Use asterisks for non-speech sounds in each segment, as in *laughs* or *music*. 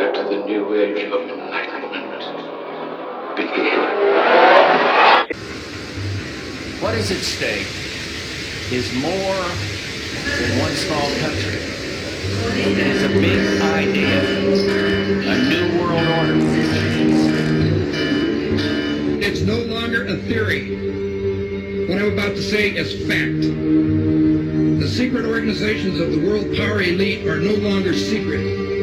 let the new age of enlightenment begin. What is at stake is more than one small country. It is a big idea, a new world order. It's no longer a theory. What I'm about to say is fact. The secret organizations of the world power elite are no longer secret.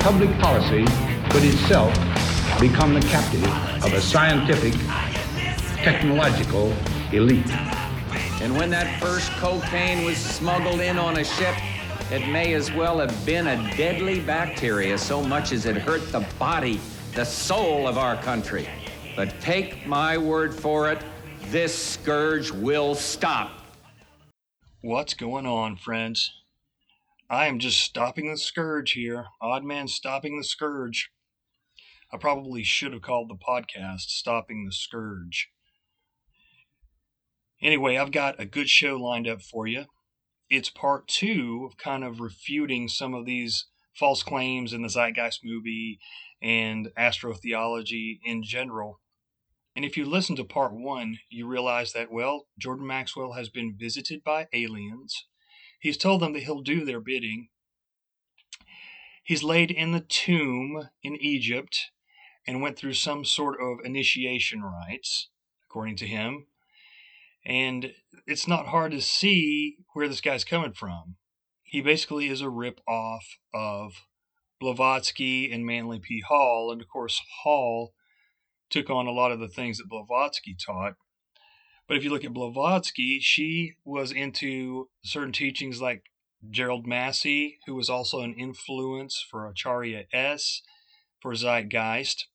public policy could itself become the captive of a scientific, technological elite. And when that first cocaine was smuggled in on a ship, it may as well have been a deadly bacteria so much as it hurt the body, the soul of our country. But take my word for it, this scourge will stop. What's going on, friends? I am just stopping the scourge here. Odd man stopping the scourge. I probably should have called the podcast Stopping the Scourge. Anyway, I've got a good show lined up for you. It's part two of kind of refuting some of these false claims in the Zeitgeist movie and astrotheology in general. And if you listen to part one, you realize that, well, Jordan Maxwell has been visited by aliens He's told them that he'll do their bidding. He's laid in the tomb in Egypt and went through some sort of initiation rites, according to him. And it's not hard to see where this guy's coming from. He basically is a rip off of Blavatsky and Manly P. Hall. And of course, Hall took on a lot of the things that Blavatsky taught. But if you look at Blavatsky, she was into certain teachings like Gerald Massey, who was also an influence for Acharya S, for Zeitgeist.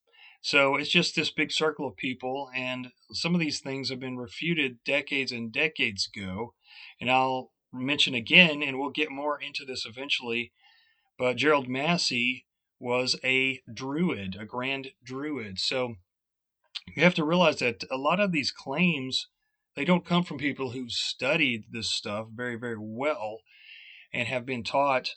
So it's just this big circle of people, and some of these things have been refuted decades and decades ago. And I'll mention again, and we'll get more into this eventually, but Gerald Massey was a druid, a grand druid. So you have to realize that a lot of these claims they don't come from people who've studied this stuff very, very well and have been taught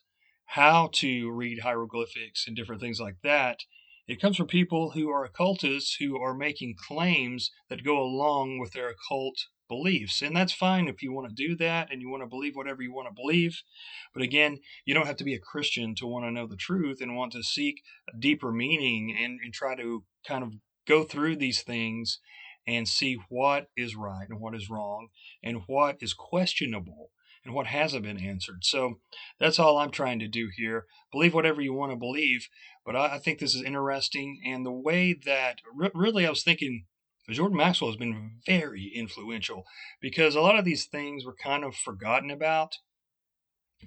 how to read hieroglyphics and different things like that. It comes from people who are occultists who are making claims that go along with their occult beliefs. And that's fine if you want to do that and you want to believe whatever you want to believe. But again, you don't have to be a Christian to want to know the truth and want to seek a deeper meaning and, and try to kind of go through these things and see what is right and what is wrong and what is questionable and what hasn't been answered. So that's all I'm trying to do here. Believe whatever you want to believe, but I, I think this is interesting. And the way that re- really I was thinking Jordan Maxwell has been very influential because a lot of these things were kind of forgotten about.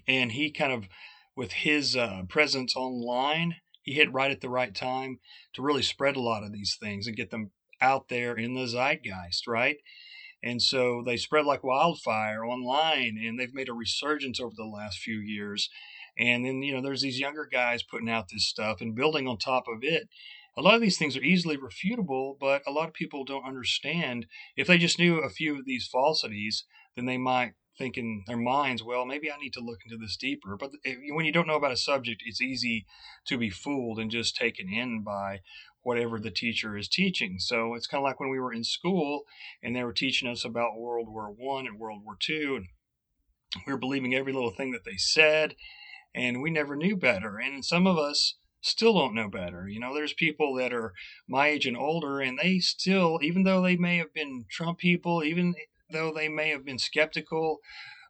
And he kind of, with his uh, presence online, he hit right at the right time to really spread a lot of these things and get them out there in the zeitgeist, right? And so they spread like wildfire online, and they've made a resurgence over the last few years. And then, you know, there's these younger guys putting out this stuff and building on top of it. A lot of these things are easily refutable, but a lot of people don't understand. If they just knew a few of these falsities, then they might think in their minds, well, maybe I need to look into this deeper. But eh, when you don't know about a subject, it's easy to be fooled and just taken in by whatever the teacher is teaching. So it's kind of like when we were in school and they were teaching us about World War One and World War Two, and we were believing every little thing that they said, and we never knew better. And some of us still don't know better. You know, there's people that are my age and older, and they still, even though they may have been Trump people, even though they may have been skeptical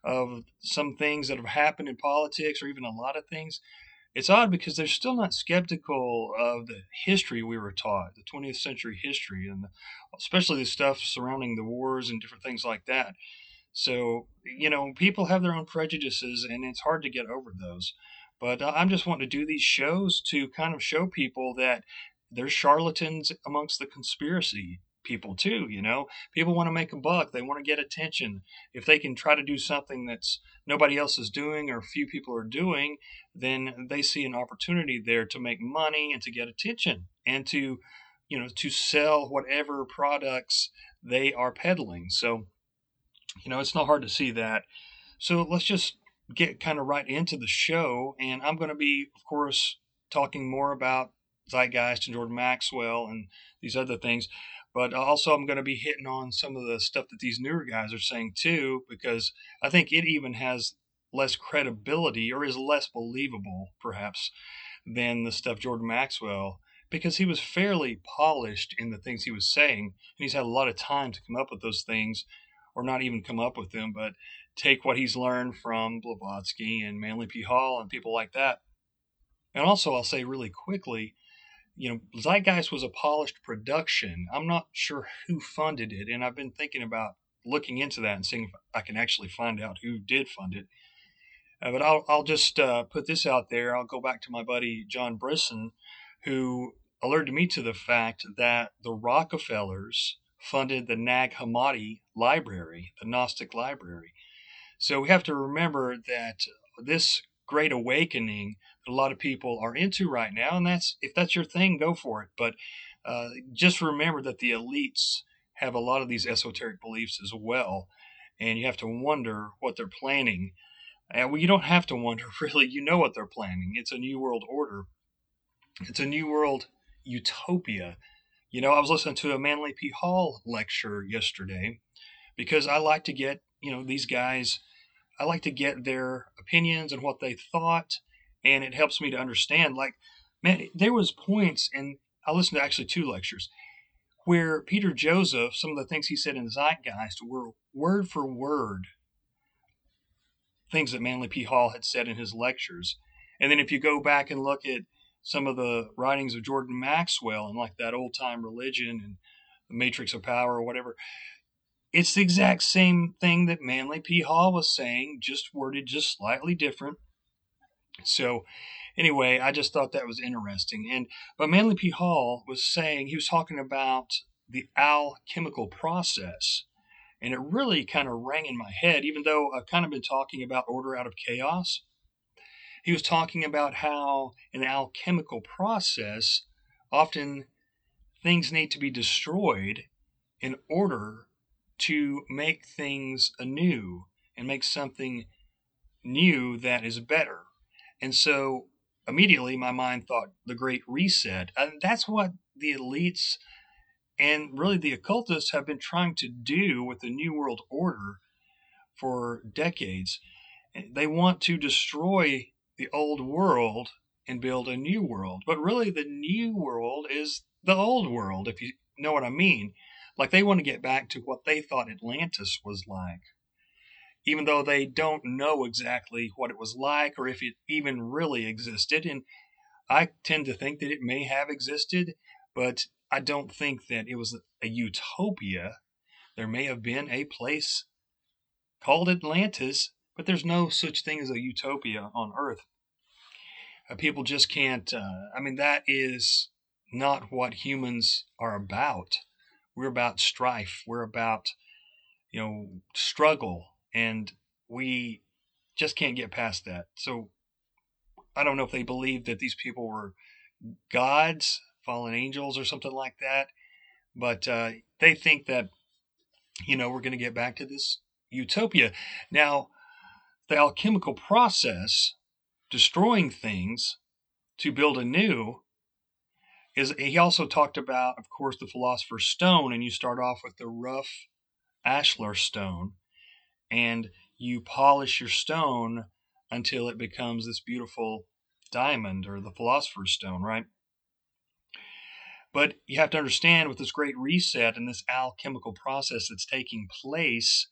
of some things that have happened in politics or even a lot of things, it's odd because they're still not skeptical of the history we were taught, the 20th century history, and especially the stuff surrounding the wars and different things like that. So, you know, people have their own prejudices, and it's hard to get over those. But uh, I'm just wanting to do these shows to kind of show people that there's charlatans amongst the conspiracy people too you know? People want to make a buck they want to get attention. If they can try to do something that's nobody else is doing or few people are doing then they see an opportunity there to make money and to get attention and to you know to sell whatever products they are peddling. So you know it's not hard to see that. So let's just get kind of right into the show and i'm going to be of course talking more about zeitgeist and jordan maxwell and these other things but also, I'm going to be hitting on some of the stuff that these newer guys are saying too, because I think it even has less credibility or is less believable, perhaps, than the stuff Jordan Maxwell, because he was fairly polished in the things he was saying, and he's had a lot of time to come up with those things, or not even come up with them, but take what he's learned from Blavatsky and Manly P. Hall and people like that. And also, I'll say really quickly you know, Zeitgeist was a polished production. I'm not sure who funded it, and I've been thinking about looking into that and seeing if I can actually find out who did fund it. Uh, but I'll, I'll just uh, put this out there. I'll go back to my buddy John Brisson, who alerted me to the fact that the Rockefellers funded the Nag Hammadi Library, the Gnostic Library. So we have to remember that this great awakening a lot of people are into right now, and that's if that's your thing, go for it. But uh, just remember that the elites have a lot of these esoteric beliefs as well, and you have to wonder what they're planning. And well, you don't have to wonder, *laughs* really. You know what they're planning. It's a new world order. It's a new world utopia. You know, I was listening to a Manly P. Hall lecture yesterday because I like to get, you know, these guys, I like to get their opinions and what they thought and it helps me to understand. Like, man, there was points, and I listened to actually two lectures where Peter Joseph, some of the things he said in Zeitgeist were word for word things that Manly P. Hall had said in his lectures. And then if you go back and look at some of the writings of Jordan Maxwell and like that old time religion and the Matrix of Power or whatever, it's the exact same thing that Manly P. Hall was saying, just worded just slightly different. So, anyway, I just thought that was interesting. And but Manly P. Hall was saying he was talking about the alchemical process, and it really kind of rang in my head, even though I've kind of been talking about order out of chaos. He was talking about how in the alchemical process, often things need to be destroyed in order to make things anew and make something new that is better. And so immediately my mind thought the Great Reset. And that's what the elites and really the occultists have been trying to do with the New World Order for decades. They want to destroy the old world and build a new world. But really, the new world is the old world, if you know what I mean. Like they want to get back to what they thought Atlantis was like even though they don't know exactly what it was like or if it even really existed. And I tend to think that it may have existed, but I don't think that it was a utopia. There may have been a place called Atlantis, but there's no such thing as a utopia on Earth. Uh, people just can't, uh, I mean, that is not what humans are about. We're about strife. We're about, you know, struggle and we just can't get past that. So I don't know if they believed that these people were gods, fallen angels, or something like that, but uh, they think that you know we're going to get back to this utopia. Now, the alchemical process, destroying things to build anew, is he also talked about, of course, the philosopher's stone, and you start off with the rough ashlar stone and you polish your stone until it becomes this beautiful diamond or the philosopher's stone, right? But you have to understand with this great reset and this alchemical process that's taking place,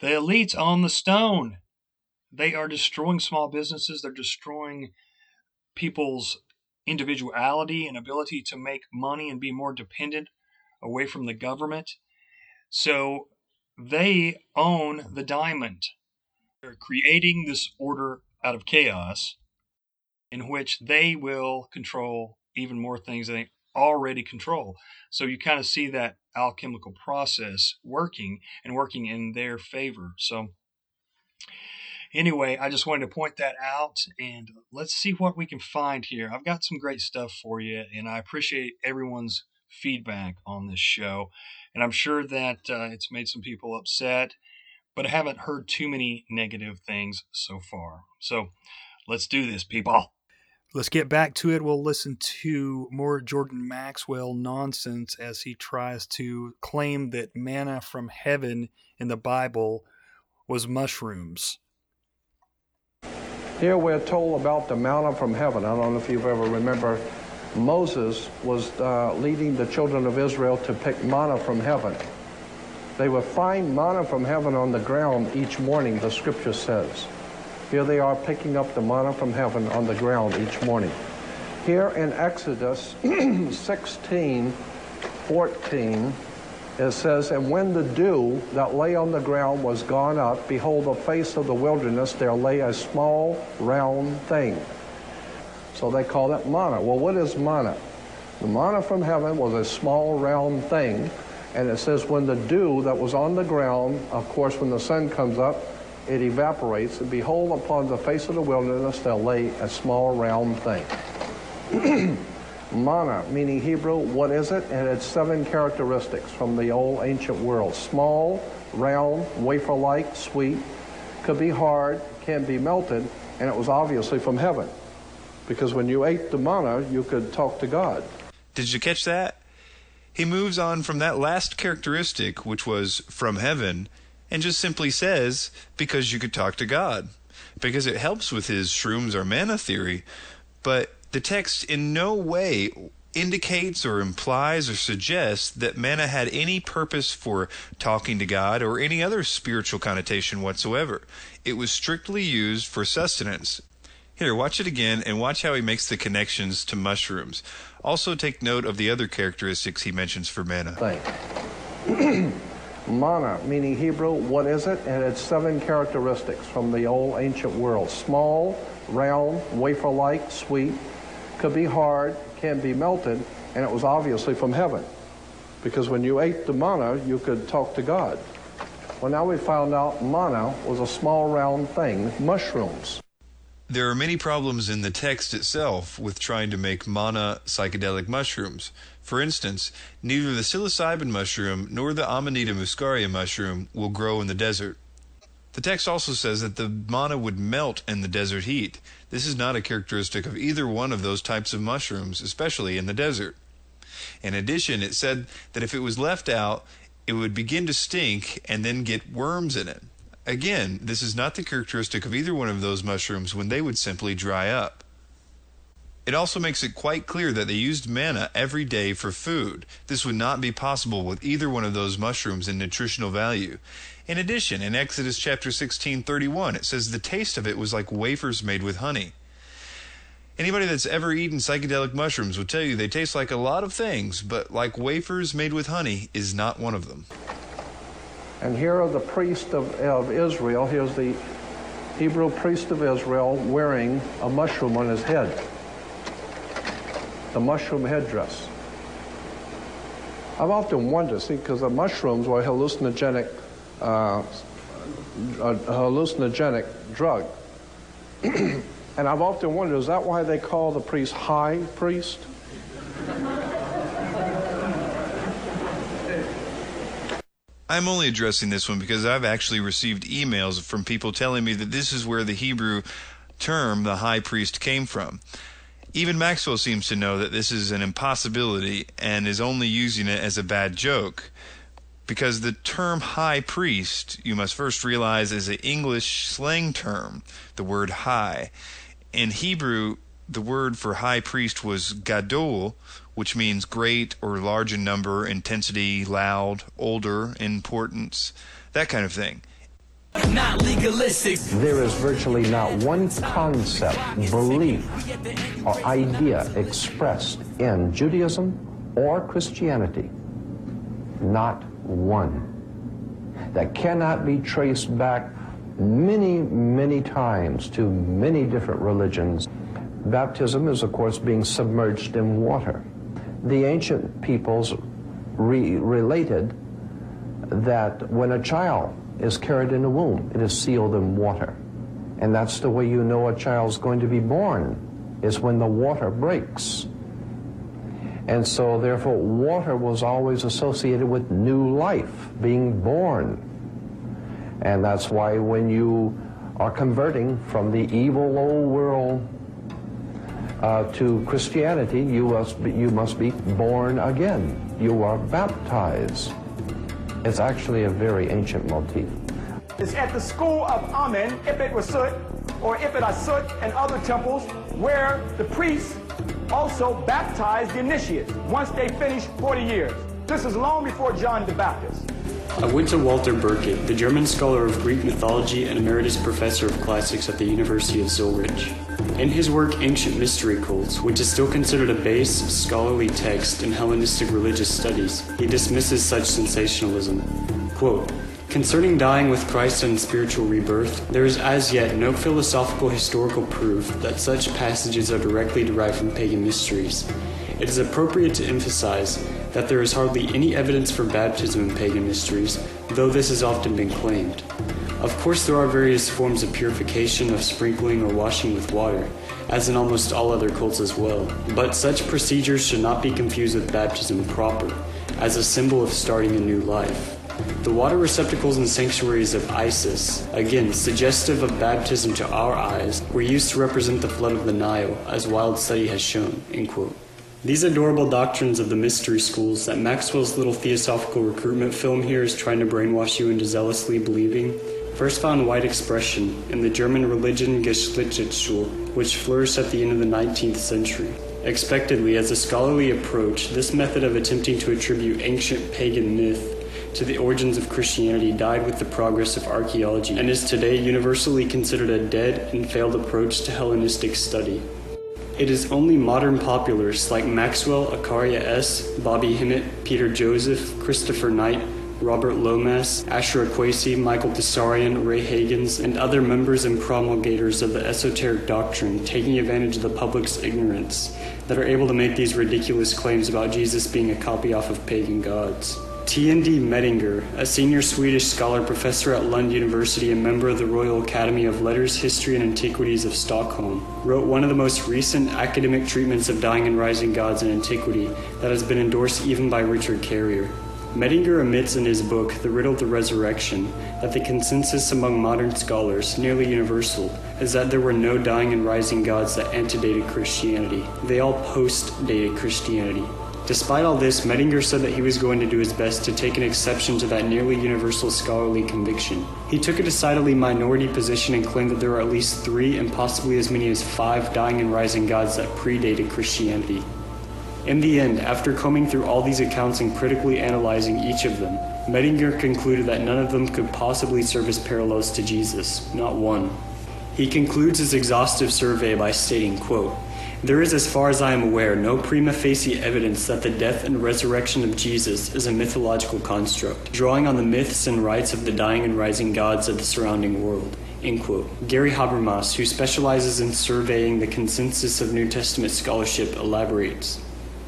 the elites own the stone. They are destroying small businesses, they're destroying people's individuality and ability to make money and be more dependent away from the government. So they own the diamond. They're creating this order out of chaos in which they will control even more things than they already control. So you kind of see that alchemical process working and working in their favor. So anyway, I just wanted to point that out and let's see what we can find here. I've got some great stuff for you and I appreciate everyone's feedback on this show. And I'm sure that uh, it's made some people upset, but I haven't heard too many negative things so far. So let's do this, people. Let's get back to it. We'll listen to more Jordan Maxwell nonsense as he tries to claim that manna from heaven in the Bible was mushrooms. Here we're told about the manna from heaven. I don't know if you've ever remember Moses was uh, leading the children of Israel to pick manna from heaven. They would find manna from heaven on the ground each morning, the scripture says. Here they are picking up the manna from heaven on the ground each morning. Here in Exodus *clears throat* 16, 14, it says, And when the dew that lay on the ground was gone up, behold, the face of the wilderness, there lay a small round thing. So they call that manna. Well, what is manna? The manna from heaven was a small round thing. And it says, when the dew that was on the ground, of course, when the sun comes up, it evaporates, and behold, upon the face of the wilderness there lay a small round thing. *clears throat* Manna, meaning Hebrew, what is it? And it's seven characteristics from the old ancient world. Small, round, wafer-like, sweet, could be hard, can be melted, and it was obviously from heaven. Because when you ate the manna, you could talk to God. Did you catch that? He moves on from that last characteristic, which was from heaven, and just simply says, because you could talk to God. Because it helps with his shrooms or manna theory. But the text in no way indicates or implies or suggests that manna had any purpose for talking to God or any other spiritual connotation whatsoever. It was strictly used for sustenance. Here, watch it again and watch how he makes the connections to mushrooms. Also, take note of the other characteristics he mentions for manna. *clears throat* Manna, meaning Hebrew, what is it? And it's seven characteristics from the old ancient world. Small, round, wafer-like, sweet, could be hard, can be melted, and it was obviously from heaven. Because when you ate the manna, you could talk to God. Well, now we found out manna was a small round thing, mushrooms. There are many problems in the text itself with trying to make manna psychedelic mushrooms. For instance, neither the psilocybin mushroom nor the Amanita muscaria mushroom will grow in the desert. The text also says that the manna would melt in the desert heat. This is not a characteristic of either one of those types of mushrooms, especially in the desert. In addition, it said that if it was left out, it would begin to stink and then get worms in it. Again, this is not the characteristic of either one of those mushrooms when they would simply dry up. It also makes it quite clear that they used manna every day for food. This would not be possible with either one of those mushrooms in nutritional value. In addition, in Exodus chapter 16:31, it says the taste of it was like wafers made with honey. Anybody that's ever eaten psychedelic mushrooms will tell you they taste like a lot of things, but like wafers made with honey is not one of them. And here are the priests of, of Israel. Here's the Hebrew priest of Israel wearing a mushroom on his head, the mushroom headdress. I've often wondered, see, because the mushrooms were hallucinogenic, uh, a hallucinogenic drug. *clears throat* and I've often wondered, is that why they call the priest high priest? I'm only addressing this one because I've actually received emails from people telling me that this is where the Hebrew term, the high priest, came from. Even Maxwell seems to know that this is an impossibility and is only using it as a bad joke. Because the term high priest, you must first realize, is an English slang term, the word high. In Hebrew, the word for high priest was gadol, which means great or large in number, intensity, loud, older, importance, that kind of thing. Not legalistic. There is virtually not one concept, belief, or idea expressed in Judaism or Christianity, not one, that cannot be traced back many, many times to many different religions. Baptism is, of course, being submerged in water. The ancient peoples re- related that when a child is carried in the womb, it is sealed in water. And that's the way you know a child's going to be born, is when the water breaks. And so, therefore, water was always associated with new life, being born. And that's why when you are converting from the evil old world uh, to Christianity, you must, be, you must be born again. You are baptized. It's actually a very ancient motif. It's at the school of Amen, Ipet Rasut, or Ipet Asut, and other temples where the priests also baptized the initiates once they finished 40 years. This is long before John the Baptist. I went to Walter Burkert, the German scholar of Greek mythology and emeritus professor of classics at the University of Zurich. In his work Ancient Mystery Cults, which is still considered a base, scholarly text in Hellenistic religious studies, he dismisses such sensationalism. Quote, Concerning dying with Christ and spiritual rebirth, there is as yet no philosophical historical proof that such passages are directly derived from pagan mysteries. It is appropriate to emphasize that there is hardly any evidence for baptism in pagan mysteries, though this has often been claimed. Of course, there are various forms of purification, of sprinkling or washing with water, as in almost all other cults as well, but such procedures should not be confused with baptism proper, as a symbol of starting a new life. The water receptacles and sanctuaries of Isis, again suggestive of baptism to our eyes, were used to represent the flood of the Nile, as Wild Study has shown. These adorable doctrines of the mystery schools that Maxwell's little theosophical recruitment film here is trying to brainwash you into zealously believing first found wide expression in the German religion Geschichtsschule, which flourished at the end of the 19th century. Expectedly, as a scholarly approach, this method of attempting to attribute ancient pagan myth to the origins of Christianity died with the progress of archaeology and is today universally considered a dead and failed approach to Hellenistic study. It is only modern populars like Maxwell, Acharya S., Bobby Hemmitt, Peter Joseph, Christopher Knight, Robert Lomas, Ashra Kwesi, Michael Tsarion, Ray Hagins, and other members and promulgators of the esoteric doctrine taking advantage of the public's ignorance that are able to make these ridiculous claims about Jesus being a copy off of pagan gods. T.N.D. Mettinger, a senior Swedish scholar, professor at Lund University, and member of the Royal Academy of Letters, History, and Antiquities of Stockholm, wrote one of the most recent academic treatments of dying and rising gods in antiquity that has been endorsed even by Richard Carrier. Mettinger admits in his book, The Riddle of the Resurrection, that the consensus among modern scholars, nearly universal, is that there were no dying and rising gods that antedated Christianity. They all post dated Christianity. Despite all this, Mettinger said that he was going to do his best to take an exception to that nearly universal scholarly conviction. He took a decidedly minority position and claimed that there were at least three and possibly as many as five dying and rising gods that predated Christianity. In the end, after combing through all these accounts and critically analyzing each of them, Mettinger concluded that none of them could possibly serve as parallels to Jesus, not one. He concludes his exhaustive survey by stating, quote, there is, as far as I am aware, no prima facie evidence that the death and resurrection of Jesus is a mythological construct, drawing on the myths and rites of the dying and rising gods of the surrounding world. Gary Habermas, who specializes in surveying the consensus of New Testament scholarship, elaborates.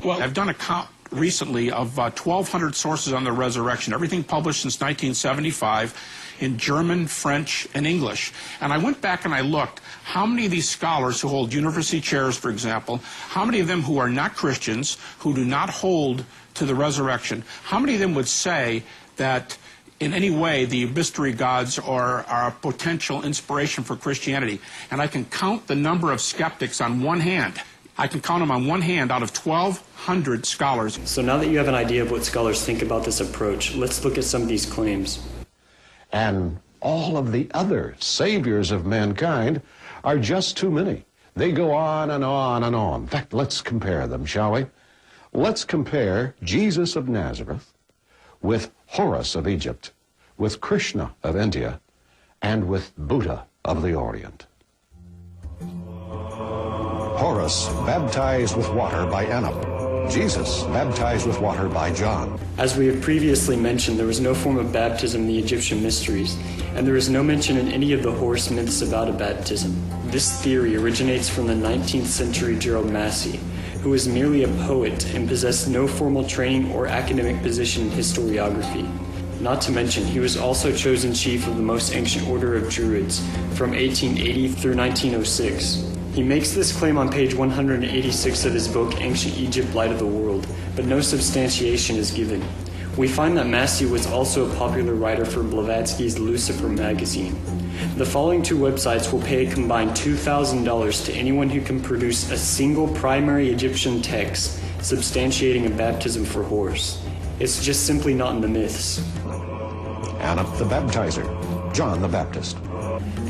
Well, I've done a count recently of uh, 1,200 sources on the resurrection, everything published since 1975 in German, French, and English. And I went back and I looked how many of these scholars who hold university chairs, for example, how many of them who are not Christians, who do not hold to the resurrection, how many of them would say that in any way the mystery gods are, are a potential inspiration for Christianity? And I can count the number of skeptics on one hand. I can count them on one hand out of 1,200 scholars. So now that you have an idea of what scholars think about this approach, let's look at some of these claims. And all of the other saviors of mankind are just too many. They go on and on and on. In fact, let's compare them, shall we? Let's compare Jesus of Nazareth with Horus of Egypt, with Krishna of India, and with Buddha of the Orient. Horus baptized with water by Anup. Jesus baptized with water by John. As we have previously mentioned, there was no form of baptism in the Egyptian mysteries, and there is no mention in any of the Horus myths about a baptism. This theory originates from the 19th century Gerald Massey, who was merely a poet and possessed no formal training or academic position in historiography. Not to mention, he was also chosen chief of the most ancient order of Druids from 1880 through 1906. He makes this claim on page 186 of his book Ancient Egypt Light of the World, but no substantiation is given. We find that Massey was also a popular writer for Blavatsky's Lucifer magazine. The following two websites will pay a combined $2,000 to anyone who can produce a single primary Egyptian text substantiating a baptism for Horus. It's just simply not in the myths. Anup the Baptizer, John the Baptist.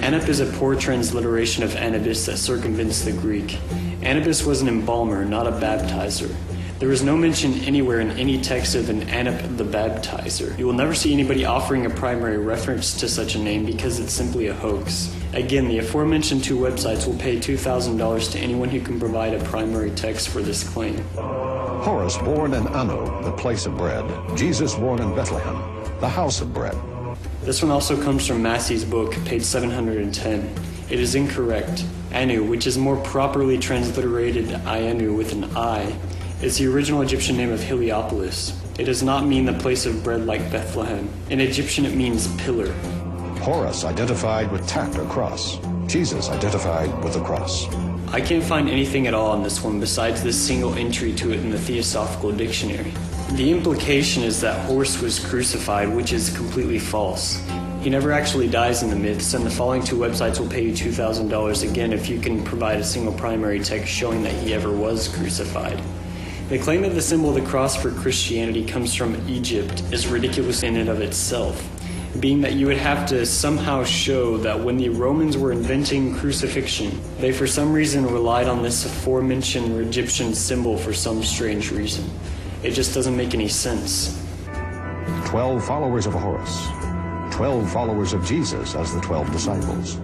Anup is a poor transliteration of Anubis that circumvents the Greek. Anubis was an embalmer, not a baptizer. There is no mention anywhere in any text of an Anup the Baptizer. You will never see anybody offering a primary reference to such a name because it's simply a hoax. Again, the aforementioned two websites will pay $2,000 to anyone who can provide a primary text for this claim. Horus born in Anu, the place of bread. Jesus born in Bethlehem, the house of bread. This one also comes from Massey's book, page 710. It is incorrect. Anu, which is more properly transliterated Ianu with an I, is the original Egyptian name of Heliopolis. It does not mean the place of bread like Bethlehem. In Egyptian, it means pillar. Horus identified with tat or cross. Jesus identified with the cross. I can't find anything at all on this one besides this single entry to it in the Theosophical Dictionary. The implication is that Horus was crucified, which is completely false. He never actually dies in the myths, and the following two websites will pay you $2,000 again if you can provide a single primary text showing that he ever was crucified. The claim that the symbol of the cross for Christianity comes from Egypt is ridiculous in and of itself, being that you would have to somehow show that when the Romans were inventing crucifixion, they for some reason relied on this aforementioned Egyptian symbol for some strange reason. It just doesn't make any sense. Twelve followers of Horus. Twelve followers of Jesus as the twelve disciples.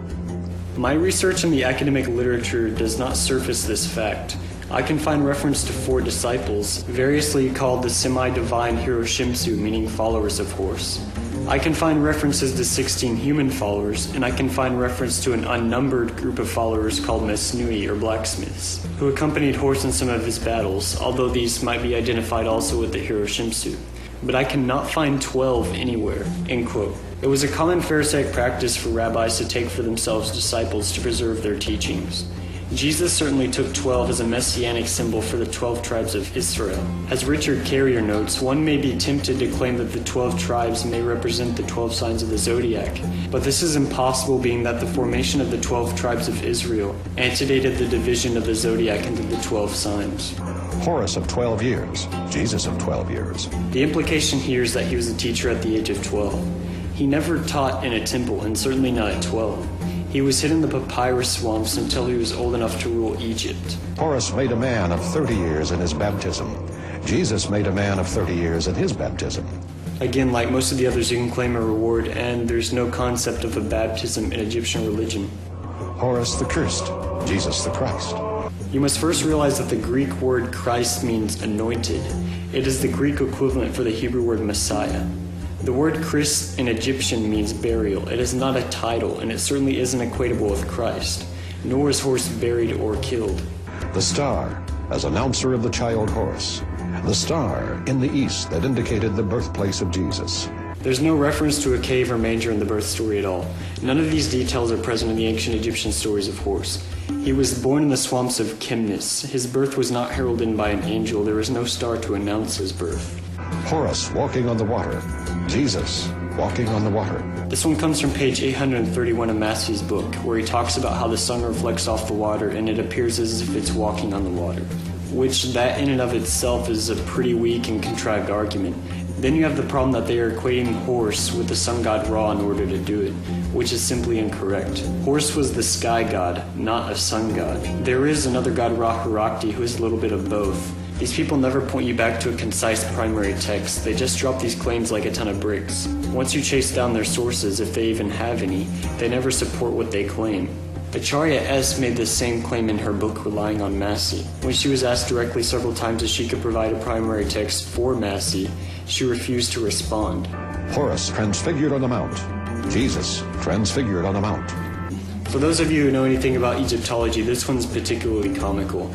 My research in the academic literature does not surface this fact. I can find reference to four disciples, variously called the semi divine Hiroshimsu, meaning followers of Horus. I can find references to 16 human followers, and I can find reference to an unnumbered group of followers called Mesnui or blacksmiths, who accompanied Horus in some of his battles, although these might be identified also with the Hiroshimsu. But I cannot find 12 anywhere. End quote. It was a common Pharisaic practice for rabbis to take for themselves disciples to preserve their teachings. Jesus certainly took 12 as a messianic symbol for the 12 tribes of Israel. As Richard Carrier notes, one may be tempted to claim that the 12 tribes may represent the 12 signs of the zodiac, but this is impossible being that the formation of the 12 tribes of Israel antedated the division of the zodiac into the 12 signs. Horus of 12 years, Jesus of 12 years. The implication here is that he was a teacher at the age of 12. He never taught in a temple, and certainly not at 12. He was hid in the papyrus swamps until he was old enough to rule Egypt. Horus made a man of 30 years in his baptism. Jesus made a man of 30 years in his baptism. Again, like most of the others, you can claim a reward, and there's no concept of a baptism in Egyptian religion. Horus the cursed, Jesus the Christ. You must first realize that the Greek word Christ means anointed. It is the Greek equivalent for the Hebrew word Messiah. The word Christ in Egyptian means burial. It is not a title, and it certainly isn't equatable with Christ, nor is Horus buried or killed. The star, as announcer of the child Horus. The star in the east that indicated the birthplace of Jesus. There's no reference to a cave or manger in the birth story at all. None of these details are present in the ancient Egyptian stories of Horus. He was born in the swamps of Chemmis. His birth was not heralded by an angel. There was no star to announce his birth. Horus walking on the water. Jesus walking on the water. This one comes from page 831 of Massey's book, where he talks about how the sun reflects off the water and it appears as if it's walking on the water. Which, that in and of itself, is a pretty weak and contrived argument. Then you have the problem that they are equating Horus with the sun god Ra in order to do it, which is simply incorrect. Horus was the sky god, not a sun god. There is another god Ra Horakhty who is a little bit of both. These people never point you back to a concise primary text, they just drop these claims like a ton of bricks. Once you chase down their sources, if they even have any, they never support what they claim. Acharya S. made the same claim in her book Relying on Massey. When she was asked directly several times if she could provide a primary text for Massey, she refused to respond. Horus transfigured on the mount. Jesus transfigured on the mount. For those of you who know anything about Egyptology, this one's particularly comical.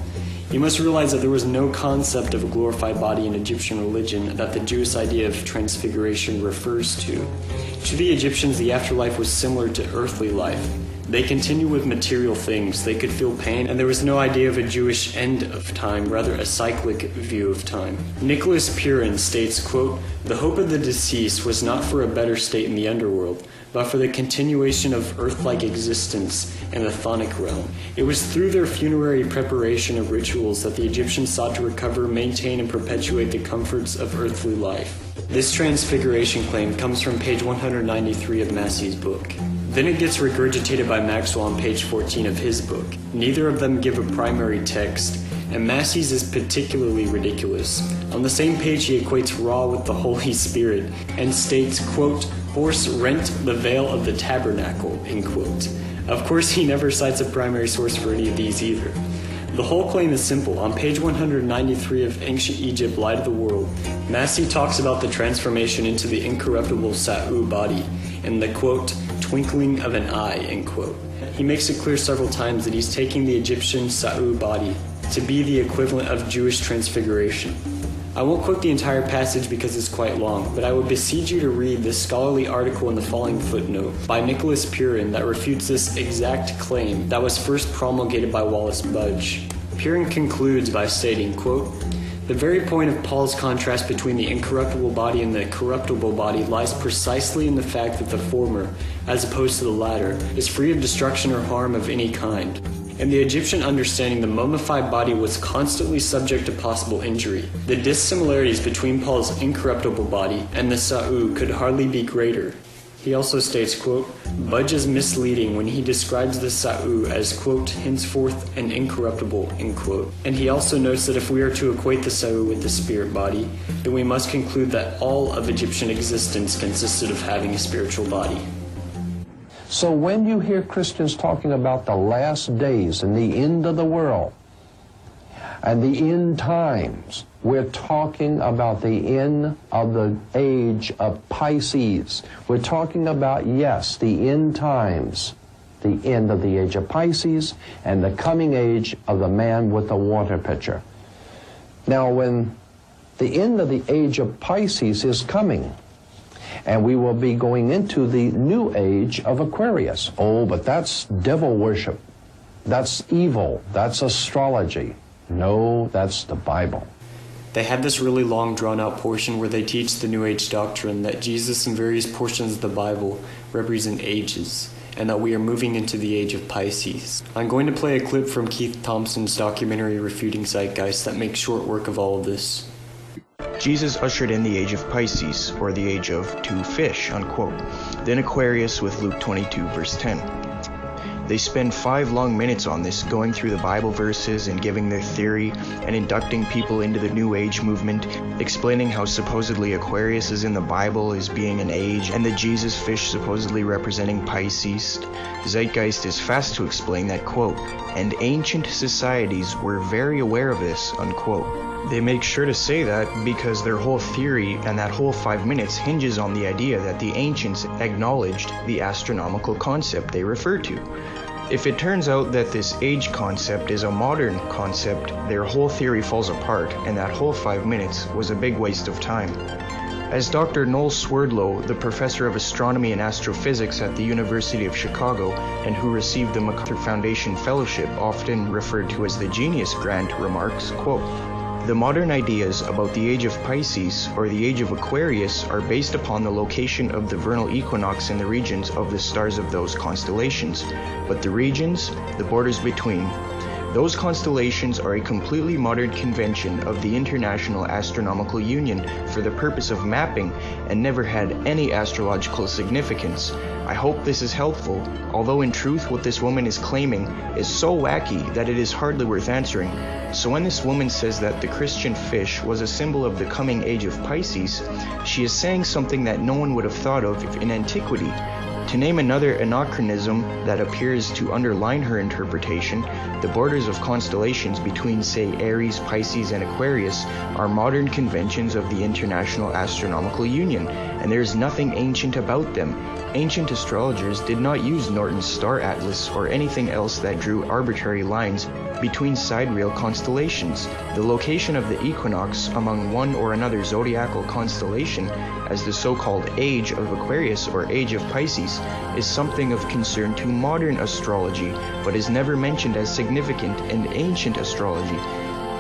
You must realize that there was no concept of a glorified body in Egyptian religion that the Jewish idea of transfiguration refers to. To the Egyptians, the afterlife was similar to earthly life. They continued with material things, they could feel pain, and there was no idea of a Jewish end of time, rather a cyclic view of time. Nicholas Perrin states, quote, The hope of the deceased was not for a better state in the underworld, but for the continuation of earth-like existence in the chthonic realm. It was through their funerary preparation of rituals that the Egyptians sought to recover, maintain, and perpetuate the comforts of earthly life. This transfiguration claim comes from page 193 of Massey's book. Then it gets regurgitated by Maxwell on page 14 of his book. Neither of them give a primary text, and Massey's is particularly ridiculous. On the same page, he equates Ra with the Holy Spirit and states, quote, Horus rent the veil of the tabernacle, end quote. Of course, he never cites a primary source for any of these either. The whole claim is simple. On page 193 of Ancient Egypt, Light of the World, Massey talks about the transformation into the incorruptible Sa'u body in the quote, twinkling of an eye, end quote. He makes it clear several times that he's taking the Egyptian Sa'u body to be the equivalent of Jewish transfiguration. I won't quote the entire passage because it's quite long, but I would beseech you to read this scholarly article in the following footnote by Nicholas Perrin that refutes this exact claim that was first promulgated by Wallis Budge. Perrin concludes by stating, quote, the very point of Paul's contrast between the incorruptible body and the corruptible body lies precisely in the fact that the former, as opposed to the latter, is free of destruction or harm of any kind. In the Egyptian understanding, the mummified body was constantly subject to possible injury. The dissimilarities between Paul's incorruptible body and the Sa'u could hardly be greater. He also states, quote, Budge is misleading when he describes the Sa'u as, quote, henceforth and incorruptible, end quote. And he also notes that if we are to equate the Sa'u with the spirit body, then we must conclude that all of Egyptian existence consisted of having a spiritual body. So when you hear Christians talking about the last days and the end of the world and the end times, we're talking about the end of the age of Pisces. We're talking about, yes, the end times, the end of the age of Pisces and the coming age of the man with the water pitcher. Now, when the end of the age of Pisces is coming, and we will be going into the new age of Aquarius. Oh, but that's devil worship. That's evil. That's astrology. No, that's the Bible. They have this really long, drawn out portion where they teach the New Age doctrine that Jesus and various portions of the Bible represent ages, and that we are moving into the age of Pisces. I'm going to play a clip from Keith Thompson's documentary Refuting Zeitgeist that makes short work of all of this. Jesus ushered in the age of Pisces, or the age of two fish, unquote, then Aquarius with Luke 22, verse 10. They spend five long minutes on this, going through the Bible verses and giving their theory and inducting people into the New Age movement, explaining how supposedly Aquarius is in the Bible as being an age and the Jesus fish supposedly representing Pisces. Zeitgeist is fast to explain that, quote, and ancient societies were very aware of this, unquote. They make sure to say that because their whole theory and that whole five minutes hinges on the idea that the ancients acknowledged the astronomical concept they refer to. If it turns out that this age concept is a modern concept, their whole theory falls apart, and that whole five minutes was a big waste of time. As Dr. Noel Swerdlow, the professor of astronomy and astrophysics at the University of Chicago and who received the MacArthur Foundation Fellowship, often referred to as the Genius Grant, remarks, quote, the modern ideas about the age of Pisces or the age of Aquarius are based upon the location of the vernal equinox in the regions of the stars of those constellations, but the regions, the borders between, Those constellations are a completely modern convention of the International Astronomical Union for the purpose of mapping and never had any astrological significance. I hope this is helpful, although in truth what this woman is claiming is so wacky that it is hardly worth answering. So when this woman says that the Christian fish was a symbol of the coming age of Pisces, she is saying something that no one would have thought of in antiquity. To name another anachronism that appears to underline her interpretation, the borders of constellations between, say, Aries, Pisces, and Aquarius are modern conventions of the International Astronomical Union, and there is nothing ancient about them. Ancient astrologers did not use Norton's star atlas or anything else that drew arbitrary lines between sidereal constellations. The location of the equinox among one or another zodiacal constellation, as the so called age of Aquarius or age of Pisces, is something of concern to modern astrology, but is never mentioned as significant in ancient astrology.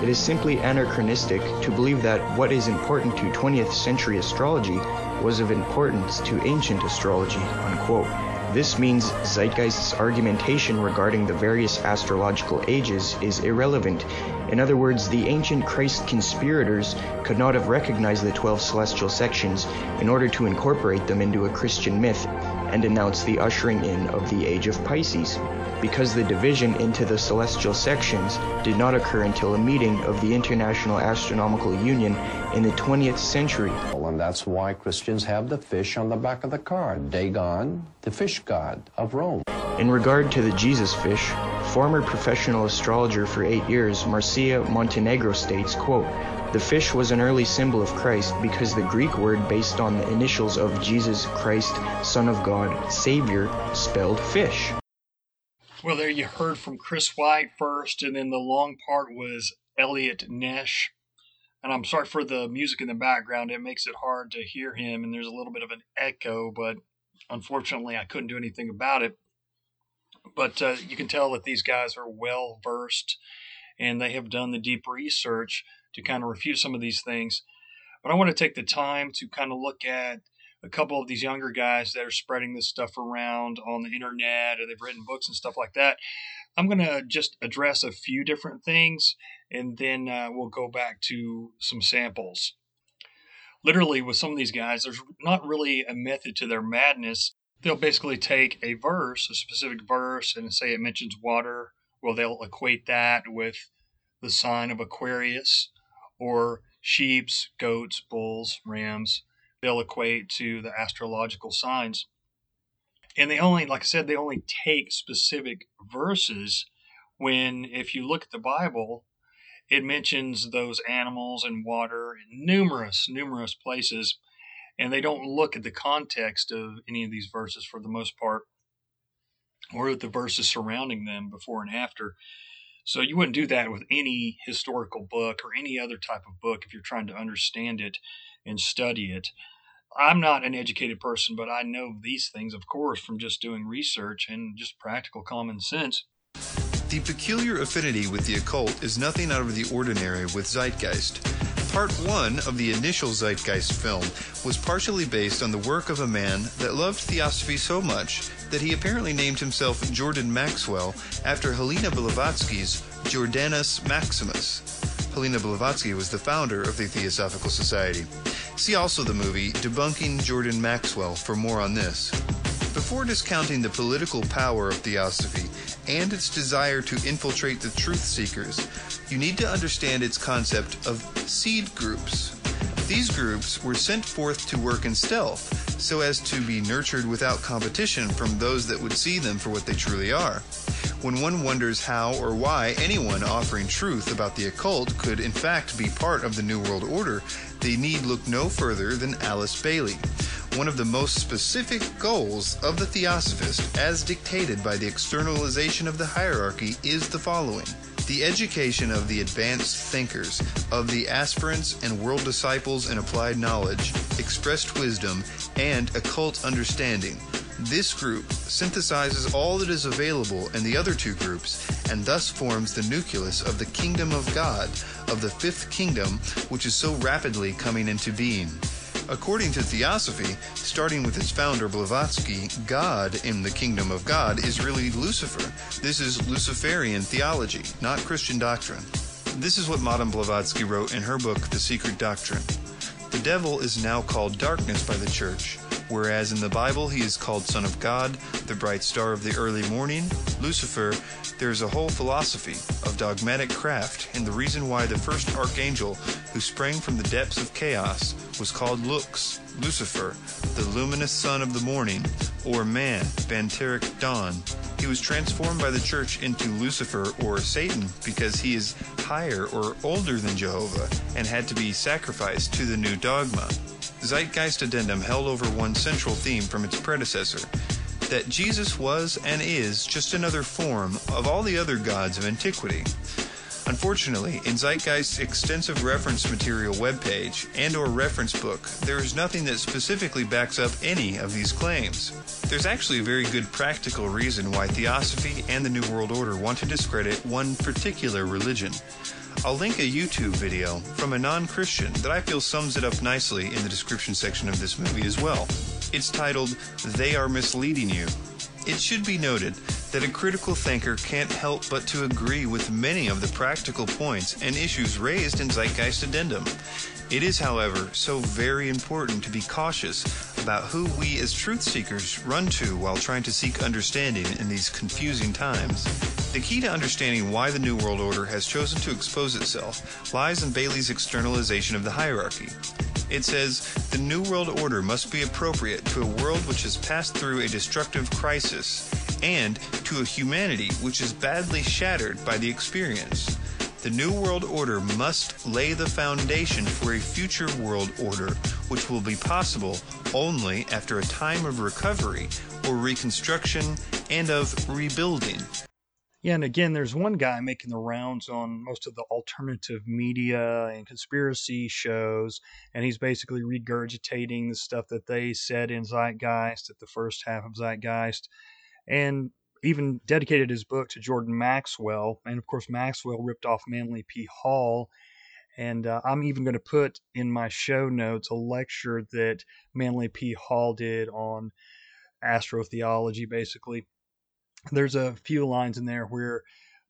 It is simply anachronistic to believe that what is important to 20th century astrology was of importance to ancient astrology. Unquote. This means Zeitgeist's argumentation regarding the various astrological ages is irrelevant. In other words, the ancient Christ conspirators could not have recognized the 12 celestial sections in order to incorporate them into a Christian myth and announce the ushering in of the age of Pisces, because the division into the celestial sections did not occur until a meeting of the International Astronomical Union in the 20th century. And that's why Christians have the fish on the back of the card. Dagon, the fish god of Rome. In regard to the Jesus fish, former professional astrologer for eight years, Marcia Montenegro states, quote, the fish was an early symbol of Christ because the Greek word based on the initials of Jesus Christ, Son of God, Savior, spelled fish. Well, there you heard from Chris White first, and then the long part was Elliot Nesch. And I'm sorry for the music in the background. It makes it hard to hear him, and there's a little bit of an echo, but unfortunately, I couldn't do anything about it. But uh, you can tell that these guys are well versed and they have done the deep research to kind of refute some of these things. But I want to take the time to kind of look at a couple of these younger guys that are spreading this stuff around on the internet or they've written books and stuff like that. I'm going to just address a few different things and then uh, we'll go back to some samples. Literally, with some of these guys, there's not really a method to their madness. They'll basically take a verse, a specific verse, and say it mentions water. Well, they'll equate that with the sign of Aquarius or sheeps, goats, bulls, rams. They'll equate to the astrological signs. And they only, like I said, they only take specific verses when, if you look at the Bible, it mentions those animals and water in numerous, numerous places. And they don't look at the context of any of these verses for the most part, or the verses surrounding them before and after. So you wouldn't do that with any historical book or any other type of book if you're trying to understand it and study it. I'm not an educated person, but I know these things, of course, from just doing research and just practical common sense. The peculiar affinity with the occult is nothing out of the ordinary with Zeitgeist. Part 1 of the initial Zeitgeist film was partially based on the work of a man that loved theosophy so much that he apparently named himself Jordan Maxwell after Helena Blavatsky's Jordanus Maximus. Helena Blavatsky was the founder of the Theosophical Society. See also the movie Debunking Jordan Maxwell for more on this. Before discounting the political power of theosophy and its desire to infiltrate the truth seekers, you need to understand its concept of seed groups. These groups were sent forth to work in stealth so as to be nurtured without competition from those that would see them for what they truly are. When one wonders how or why anyone offering truth about the occult could in fact be part of the New World Order, they need look no further than Alice Bailey. One of the most specific goals of the Theosophist, as dictated by the externalization of the hierarchy, is the following the education of the advanced thinkers, of the aspirants and world disciples in applied knowledge, expressed wisdom, and occult understanding. This group synthesizes all that is available in the other two groups and thus forms the nucleus of the kingdom of God, of the fifth kingdom, which is so rapidly coming into being. According to Theosophy, starting with its founder Blavatsky, God in the kingdom of God is really Lucifer. This is Luciferian theology, not Christian doctrine. This is what Madame Blavatsky wrote in her book, The Secret Doctrine. The devil is now called darkness by the church, whereas in the Bible he is called Son of God, the bright star of the early morning, Lucifer. There is a whole philosophy of dogmatic craft, and the reason why the first archangel who sprang from the depths of chaos was called Lux, Lucifer, the luminous son of the morning, or man, Banteric dawn. He was transformed by the church into Lucifer or Satan because he is higher or older than Jehovah and had to be sacrificed to the new dogma. Zeitgeist Addendum held over one central theme from its predecessor that Jesus was and is just another form of all the other gods of antiquity. Unfortunately, in Zeitgeist's extensive reference material webpage and or reference book, there is nothing that specifically backs up any of these claims. There's actually a very good practical reason why Theosophy and the New World Order want to discredit one particular religion. I'll link a YouTube video from a non Christian that I feel sums it up nicely in the description section of this movie as well. It's titled, They Are Misleading You. It should be noted that a critical thinker can't help but to agree with many of the practical points and issues raised in Zeitgeist Addendum. It is, however, so very important to be cautious about who we as truth seekers run to while trying to seek understanding in these confusing times. The key to understanding why the New World Order has chosen to expose itself lies in Bailey's externalization of the hierarchy. It says the New World Order must be appropriate to a world which has passed through a destructive crisis and to a humanity which is badly shattered by the experience. The New World Order must lay the foundation for a future world order which will be possible only after a time of recovery or reconstruction and of rebuilding. Yeah, and again, there's one guy making the rounds on most of the alternative media and conspiracy shows, and he's basically regurgitating the stuff that they said in Zeitgeist at the first half of Zeitgeist, and even dedicated his book to Jordan Maxwell. And of course, Maxwell ripped off Manly P. Hall. And uh, I'm even going to put in my show notes a lecture that Manly P. Hall did on astrotheology, basically there's a few lines in there where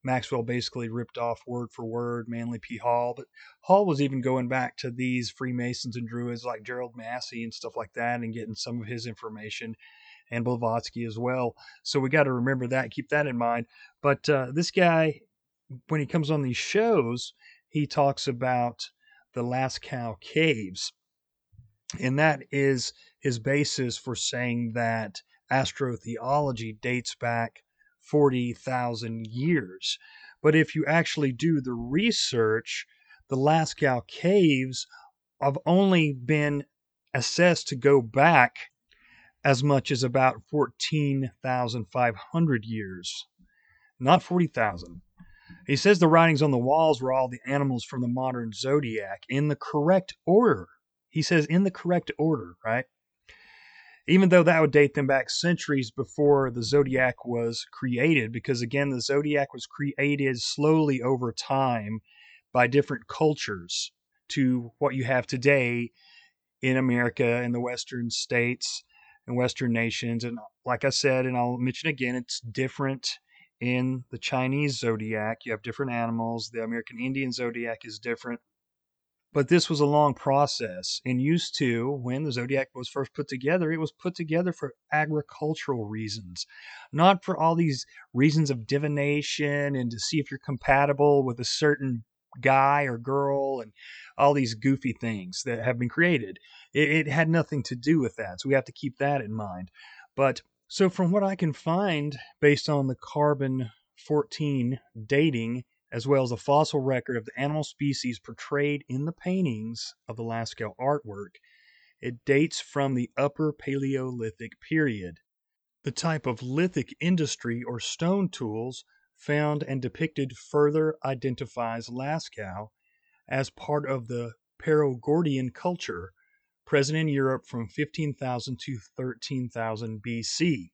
Maxwell basically ripped off word for word Manly P. Hall, but Hall was even going back to these Freemasons and Druids like Gerald Massey and stuff like that and getting some of his information, and Blavatsky as well. So we got to remember that, keep that in mind. But uh, this guy, when he comes on these shows, he talks about the Lascaux Caves, and that is his basis for saying that astrotheology dates back 40,000 years. But if you actually do the research, the Lascaux caves have only been assessed to go back as much as about 14,500 years, not 40,000. He says the writings on the walls were all the animals from the modern zodiac in the correct order. He says in the correct order, right? Even though that would date them back centuries before the zodiac was created, because again, the zodiac was created slowly over time by different cultures to what you have today in America and the Western states and Western nations. And like I said, and I'll mention again, it's different in the Chinese zodiac. You have different animals. The American Indian zodiac is different. But this was a long process and used to, when the zodiac was first put together, it was put together for agricultural reasons, not for all these reasons of divination and to see if you're compatible with a certain guy or girl and all these goofy things that have been created. It, it had nothing to do with that. So we have to keep that in mind. But so, from what I can find, based on the carbon 14 dating, as well as a fossil record of the animal species portrayed in the paintings of the Lascaux artwork. It dates from the Upper Paleolithic period. The type of lithic industry or stone tools found and depicted further identifies Lascaux as part of the Perigordian culture present in Europe from 15,000 to 13,000 BC.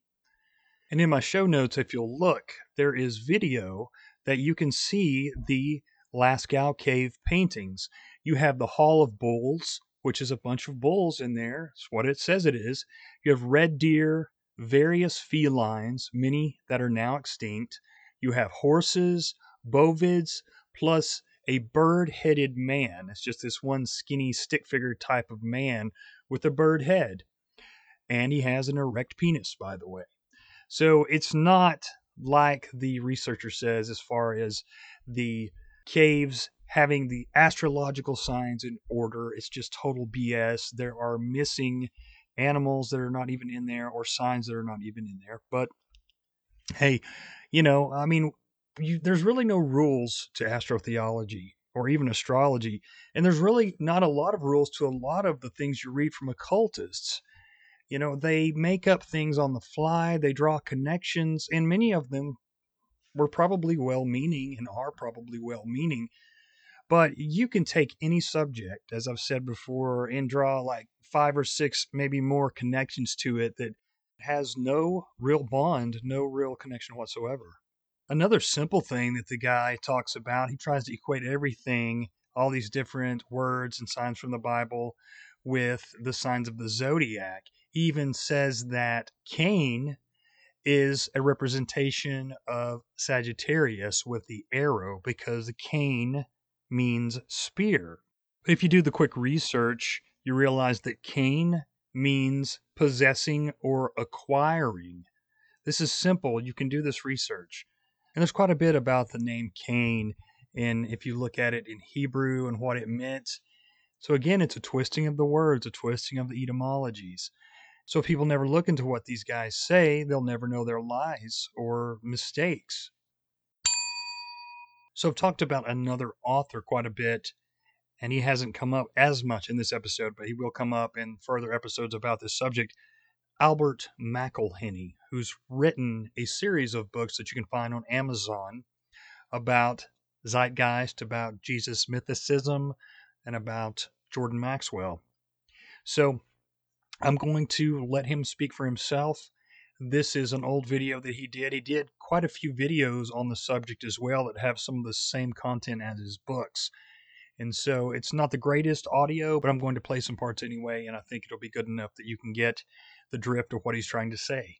And in my show notes, if you'll look, there is video that you can see the Lascaux cave paintings. You have the Hall of Bulls, which is a bunch of bulls in there. It's what it says it is. You have red deer, various felines, many that are now extinct. You have horses, bovids, plus a bird headed man. It's just this one skinny stick figure type of man with a bird head. And he has an erect penis, by the way. So it's not like the researcher says as far as the caves having the astrological signs in order. It's just total BS. There are missing animals that are not even in there or signs that are not even in there. But hey, you know, I mean, you, there's really no rules to astrotheology or even astrology. And there's really not a lot of rules to a lot of the things you read from occultists. You know, they make up things on the fly, they draw connections, and many of them were probably well meaning and are probably well meaning. But you can take any subject, as I've said before, and draw like five or six, maybe more connections to it that has no real bond, no real connection whatsoever. Another simple thing that the guy talks about, he tries to equate everything, all these different words and signs from the Bible, with the signs of the zodiac. Even says that Cain is a representation of Sagittarius with the arrow because the means spear. If you do the quick research, you realize that Cain means possessing or acquiring. This is simple. You can do this research. And there's quite a bit about the name Cain, and if you look at it in Hebrew and what it meant. So again, it's a twisting of the words, a twisting of the etymologies. So if people never look into what these guys say, they'll never know their lies or mistakes. So I've talked about another author quite a bit, and he hasn't come up as much in this episode, but he will come up in further episodes about this subject. Albert McIlhenny, who's written a series of books that you can find on Amazon about zeitgeist, about Jesus mythicism, and about Jordan Maxwell. So I'm going to let him speak for himself. This is an old video that he did. He did quite a few videos on the subject as well that have some of the same content as his books. And so it's not the greatest audio, but I'm going to play some parts anyway, and I think it'll be good enough that you can get the drift of what he's trying to say.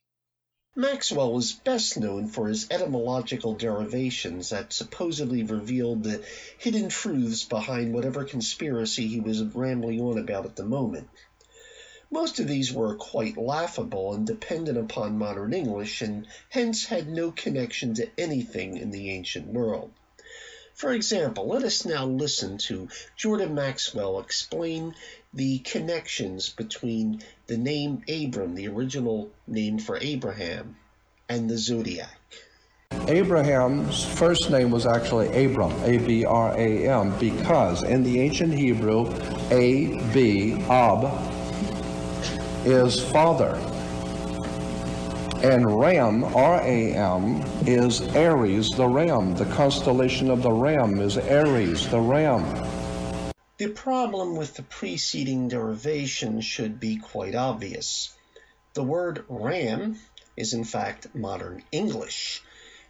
Maxwell was best known for his etymological derivations that supposedly revealed the hidden truths behind whatever conspiracy he was rambling on about at the moment. Most of these were quite laughable and dependent upon modern English, and hence had no connection to anything in the ancient world. For example, let us now listen to Jordan Maxwell explain the connections between the name Abram, the original name for Abraham, and the zodiac. Abraham's first name was actually Abram, A B R A M, because in the ancient Hebrew, A B, Ab, is father. And Ram, R A M, is Aries, the ram. The constellation of the ram is Aries, the ram. The problem with the preceding derivation should be quite obvious. The word ram is in fact modern English,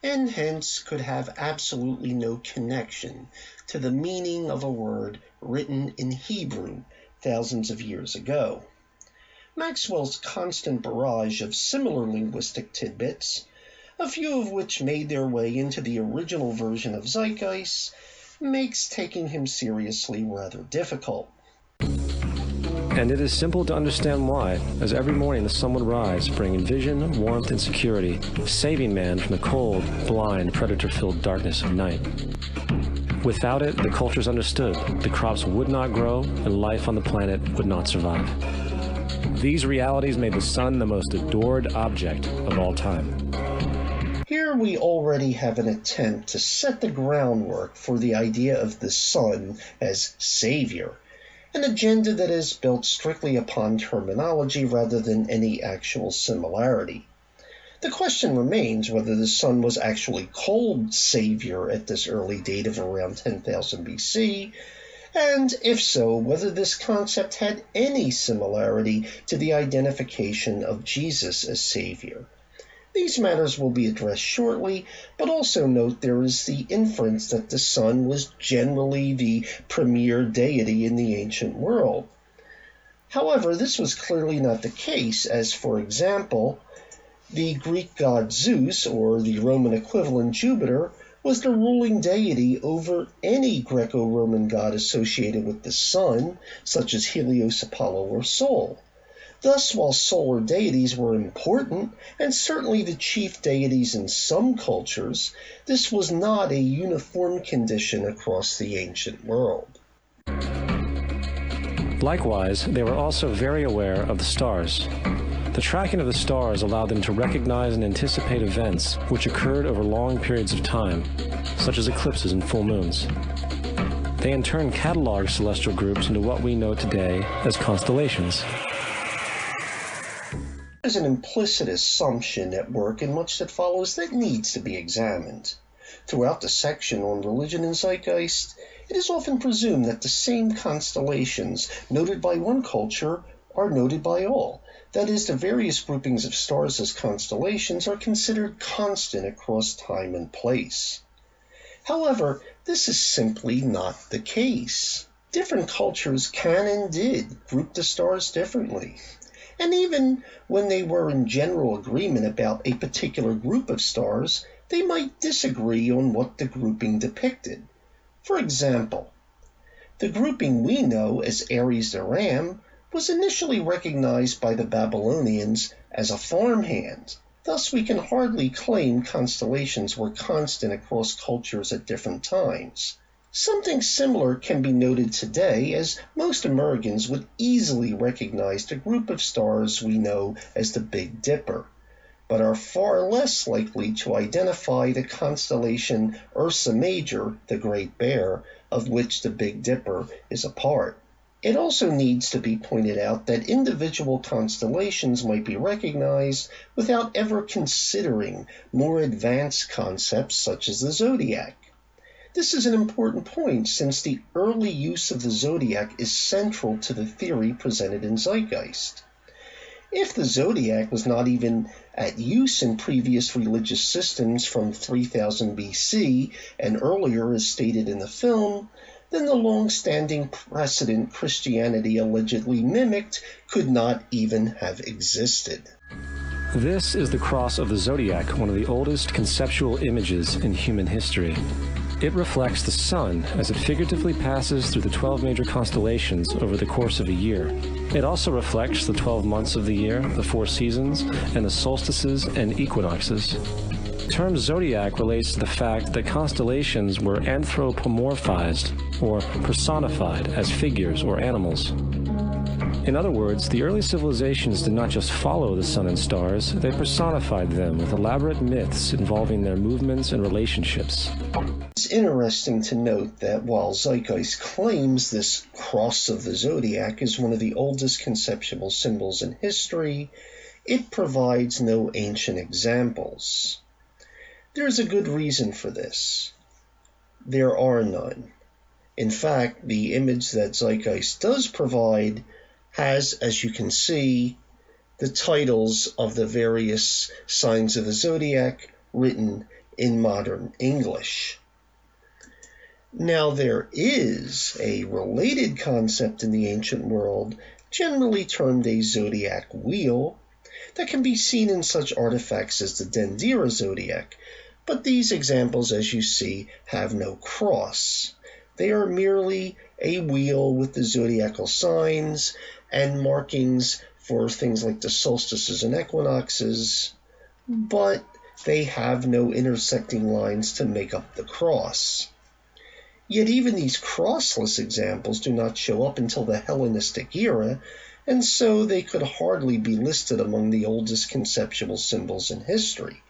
and hence could have absolutely no connection to the meaning of a word written in Hebrew thousands of years ago. Maxwell's constant barrage of similar linguistic tidbits, a few of which made their way into the original version of Zeitgeist, makes taking him seriously rather difficult. And it is simple to understand why, as every morning the sun would rise, bringing vision, warmth, and security, saving man from the cold, blind, predator filled darkness of night. Without it, the cultures understood the crops would not grow and life on the planet would not survive. These realities made the sun the most adored object of all time. Here we already have an attempt to set the groundwork for the idea of the sun as savior, an agenda that is built strictly upon terminology rather than any actual similarity. The question remains whether the sun was actually called savior at this early date of around 10,000 BC, and if so, whether this concept had any similarity to the identification of Jesus as Savior. These matters will be addressed shortly, but also note there is the inference that the sun was generally the premier deity in the ancient world. However, this was clearly not the case, as, for example, the Greek god Zeus, or the Roman equivalent Jupiter, was the ruling deity over any Greco Roman god associated with the sun, such as Helios, Apollo, or Sol. Thus, while solar deities were important, and certainly the chief deities in some cultures, this was not a uniform condition across the ancient world. Likewise, they were also very aware of the stars. The tracking of the stars allowed them to recognize and anticipate events which occurred over long periods of time, such as eclipses and full moons. They in turn cataloged celestial groups into what we know today as constellations. There's an implicit assumption at work in much that follows that needs to be examined. Throughout the section on religion and zeitgeist, it is often presumed that the same constellations noted by one culture are noted by all, that is, the various groupings of stars as constellations are considered constant across time and place. However, this is simply not the case. Different cultures can and did group the stars differently. And even when they were in general agreement about a particular group of stars, they might disagree on what the grouping depicted. For example, the grouping we know as Aries the Ram was initially recognized by the Babylonians as a farmhand. Thus, we can hardly claim constellations were constant across cultures at different times. Something similar can be noted today, as most Americans would easily recognize the group of stars we know as the Big Dipper, but are far less likely to identify the constellation Ursa Major, the Great Bear, of which the Big Dipper is a part. It also needs to be pointed out that individual constellations might be recognized without ever considering more advanced concepts such as the zodiac. This is an important point since the early use of the zodiac is central to the theory presented in Zeitgeist. If the zodiac was not even at use in previous religious systems from 3000 BC and earlier as stated in the film, then the long-standing precedent Christianity allegedly mimicked could not even have existed. This is the cross of the zodiac, one of the oldest conceptual images in human history. It reflects the sun as it figuratively passes through the 12 major constellations over the course of a year. It also reflects the 12 months of the year, the four seasons, and the solstices and equinoxes term zodiac relates to the fact that constellations were anthropomorphized or personified as figures or animals. In other words, the early civilizations did not just follow the sun and stars, they personified them with elaborate myths involving their movements and relationships. It's interesting to note that while Zeitgeist claims this cross of the zodiac is one of the oldest conceptual symbols in history, it provides no ancient examples. There's a good reason for this. There are none. In fact, the image that Zeitgeist does provide has, as you can see, the titles of the various signs of the zodiac written in modern English. Now, there is a related concept in the ancient world, generally termed a zodiac wheel, that can be seen in such artifacts as the Dendera zodiac, but these examples, as you see, have no cross. They are merely a wheel with the zodiacal signs and markings for things like the solstices and equinoxes, but they have no intersecting lines to make up the cross. Yet even these crossless examples do not show up until the Hellenistic era, and so they could hardly be listed among the oldest conceptual symbols in history.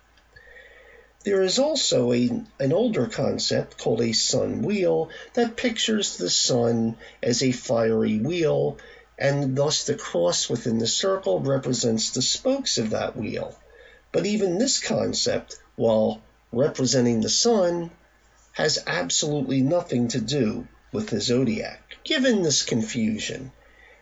There is also a, an older concept called a sun wheel that pictures the sun as a fiery wheel, and thus the cross within the circle represents the spokes of that wheel. But even this concept, while representing the sun, has absolutely nothing to do with the zodiac. Given this confusion,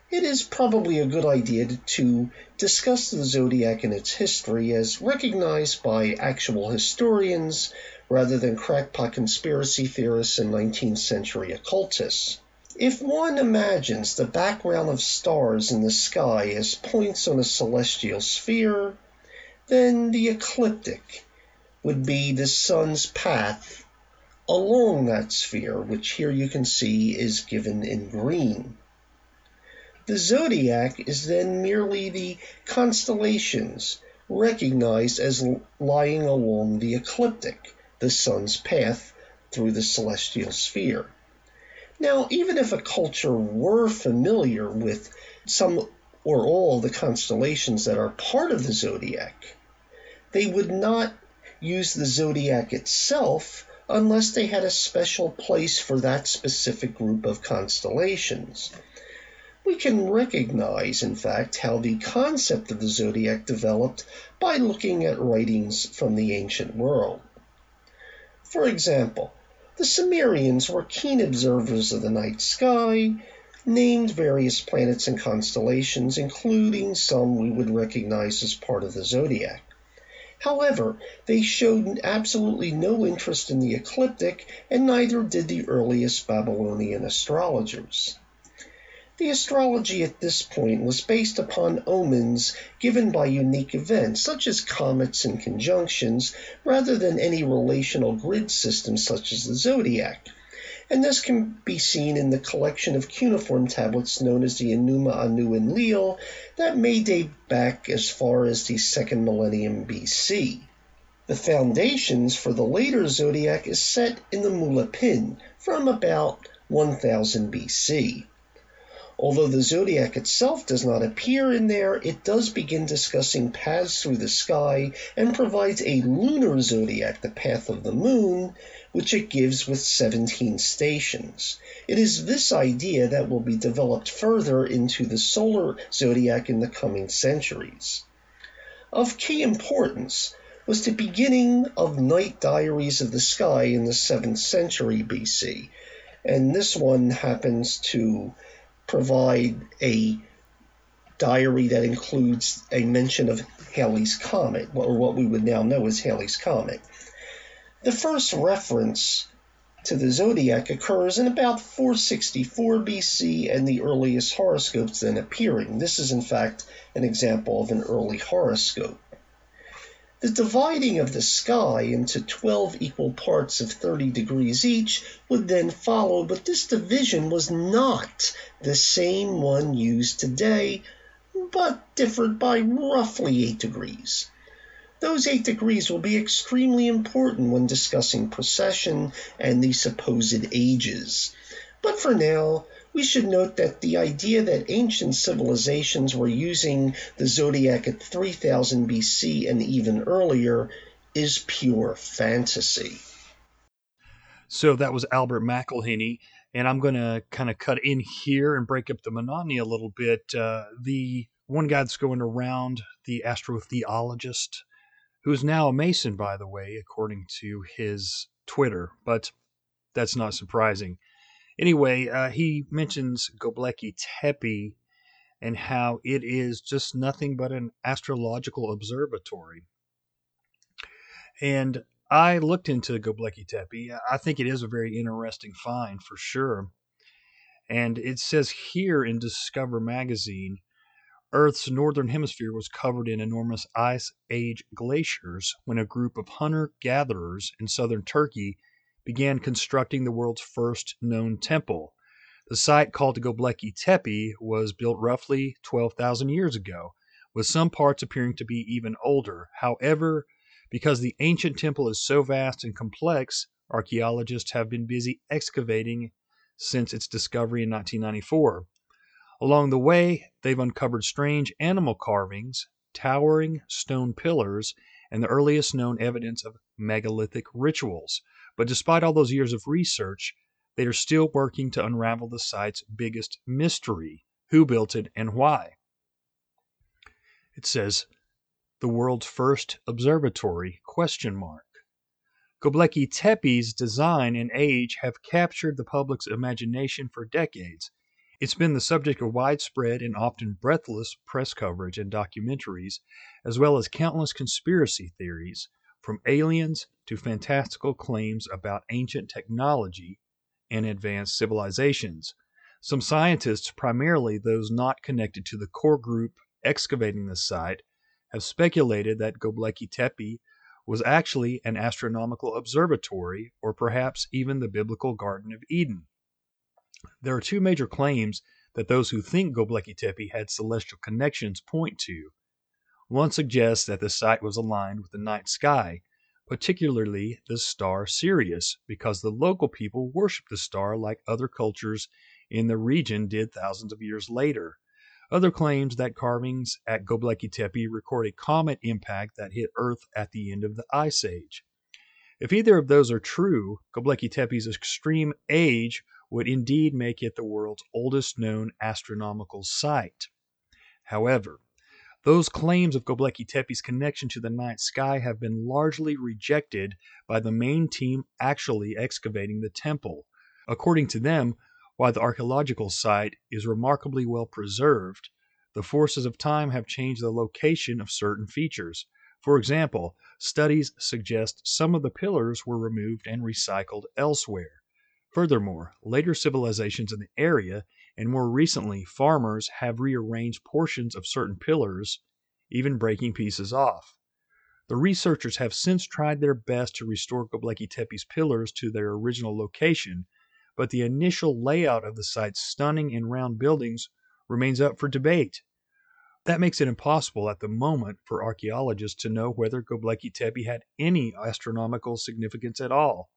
it is probably a good idea to discuss the zodiac and its history as recognized by actual historians rather than crackpot conspiracy theorists and 19th century occultists. If one imagines the background of stars in the sky as points on a celestial sphere, then the ecliptic would be the sun's path along that sphere, which here you can see is given in green. The zodiac is then merely the constellations recognized as lying along the ecliptic, the sun's path through the celestial sphere. Now, even if a culture were familiar with some or all the constellations that are part of the zodiac, they would not use the zodiac itself unless they had a special place for that specific group of constellations. We can recognize, in fact, how the concept of the zodiac developed by looking at writings from the ancient world. For example, the Sumerians were keen observers of the night sky, named various planets and constellations, including some we would recognize as part of the zodiac. However, they showed absolutely no interest in the ecliptic, and neither did the earliest Babylonian astrologers. The astrology at this point was based upon omens given by unique events, such as comets and conjunctions, rather than any relational grid system such as the zodiac. And this can be seen in the collection of cuneiform tablets known as the Enuma Anu Enlil that may date back as far as the second millennium BC. The foundations for the later zodiac is set in the Mulapin from about 1000 BC. Although the zodiac itself does not appear in there, it does begin discussing paths through the sky and provides a lunar zodiac, the path of the moon, which it gives with 17 stations. It is this idea that will be developed further into the solar zodiac in the coming centuries. Of key importance was the beginning of night diaries of the sky in the 7th century BC, and this one happens to provide a diary that includes a mention of Halley's Comet, or what we would now know as Halley's Comet. The first reference to the zodiac occurs in about 464 BC and the earliest horoscopes then appearing. This is, in fact, an example of an early horoscope. The dividing of the sky into 12 equal parts of 30 degrees each would then follow, but this division was not the same one used today, but differed by roughly 8 degrees. Those 8 degrees will be extremely important when discussing precession and the supposed ages. But for now, we should note that the idea that ancient civilizations were using the zodiac at 3000 BC and even earlier is pure fantasy. So that was Albert McIlhenny, and I'm going to kind of cut in here and break up the monotony a little bit. Uh, the one guy that's going around, the astrotheologist, who is now a Mason, by the way, according to his Twitter, but that's not surprising. Anyway, uh, he mentions Göbekli Tepe and how it is just nothing but an astrological observatory. And I looked into Göbekli Tepe. I think it is a very interesting find for sure. And it says here in Discover magazine Earth's northern hemisphere was covered in enormous ice age glaciers when a group of hunter gatherers in southern Turkey began constructing the world's first known temple. The site called Göbekli Tepe was built roughly 12,000 years ago, with some parts appearing to be even older. However, because the ancient temple is so vast and complex, archaeologists have been busy excavating since its discovery in 1994. Along the way, they've uncovered strange animal carvings, towering stone pillars, and the earliest known evidence of megalithic rituals. But despite all those years of research, they are still working to unravel the site's biggest mystery who built it and why. It says, the world's first observatory. Göbekli Tepe's design and age have captured the public's imagination for decades. It's been the subject of widespread and often breathless press coverage and documentaries, as well as countless conspiracy theories, from aliens to fantastical claims about ancient technology and advanced civilizations. Some scientists, primarily those not connected to the core group excavating the site, have speculated that Göbekli Tepe was actually an astronomical observatory or perhaps even the biblical Garden of Eden. There are two major claims that those who think Göbekli Tepe had celestial connections point to. One suggests that the site was aligned with the night sky, particularly the star Sirius, because the local people worshiped the star like other cultures in the region did thousands of years later. Other claims that carvings at Göbekli Tepe record a comet impact that hit Earth at the end of the Ice Age. If either of those are true, Göbekli Tepe's extreme age would indeed make it the world's oldest known astronomical site. However, those claims of Göbekli Tepe's connection to the night sky have been largely rejected by the main team actually excavating the temple. According to them, while the archaeological site is remarkably well preserved, the forces of time have changed the location of certain features. For example, studies suggest some of the pillars were removed and recycled elsewhere. Furthermore, later civilizations in the area and more recently farmers have rearranged portions of certain pillars, even breaking pieces off. The researchers have since tried their best to restore Göbekli Tepe's pillars to their original location, but the initial layout of the site's stunning and round buildings remains up for debate. That makes it impossible at the moment for archaeologists to know whether Göbekli Tepe had any astronomical significance at all.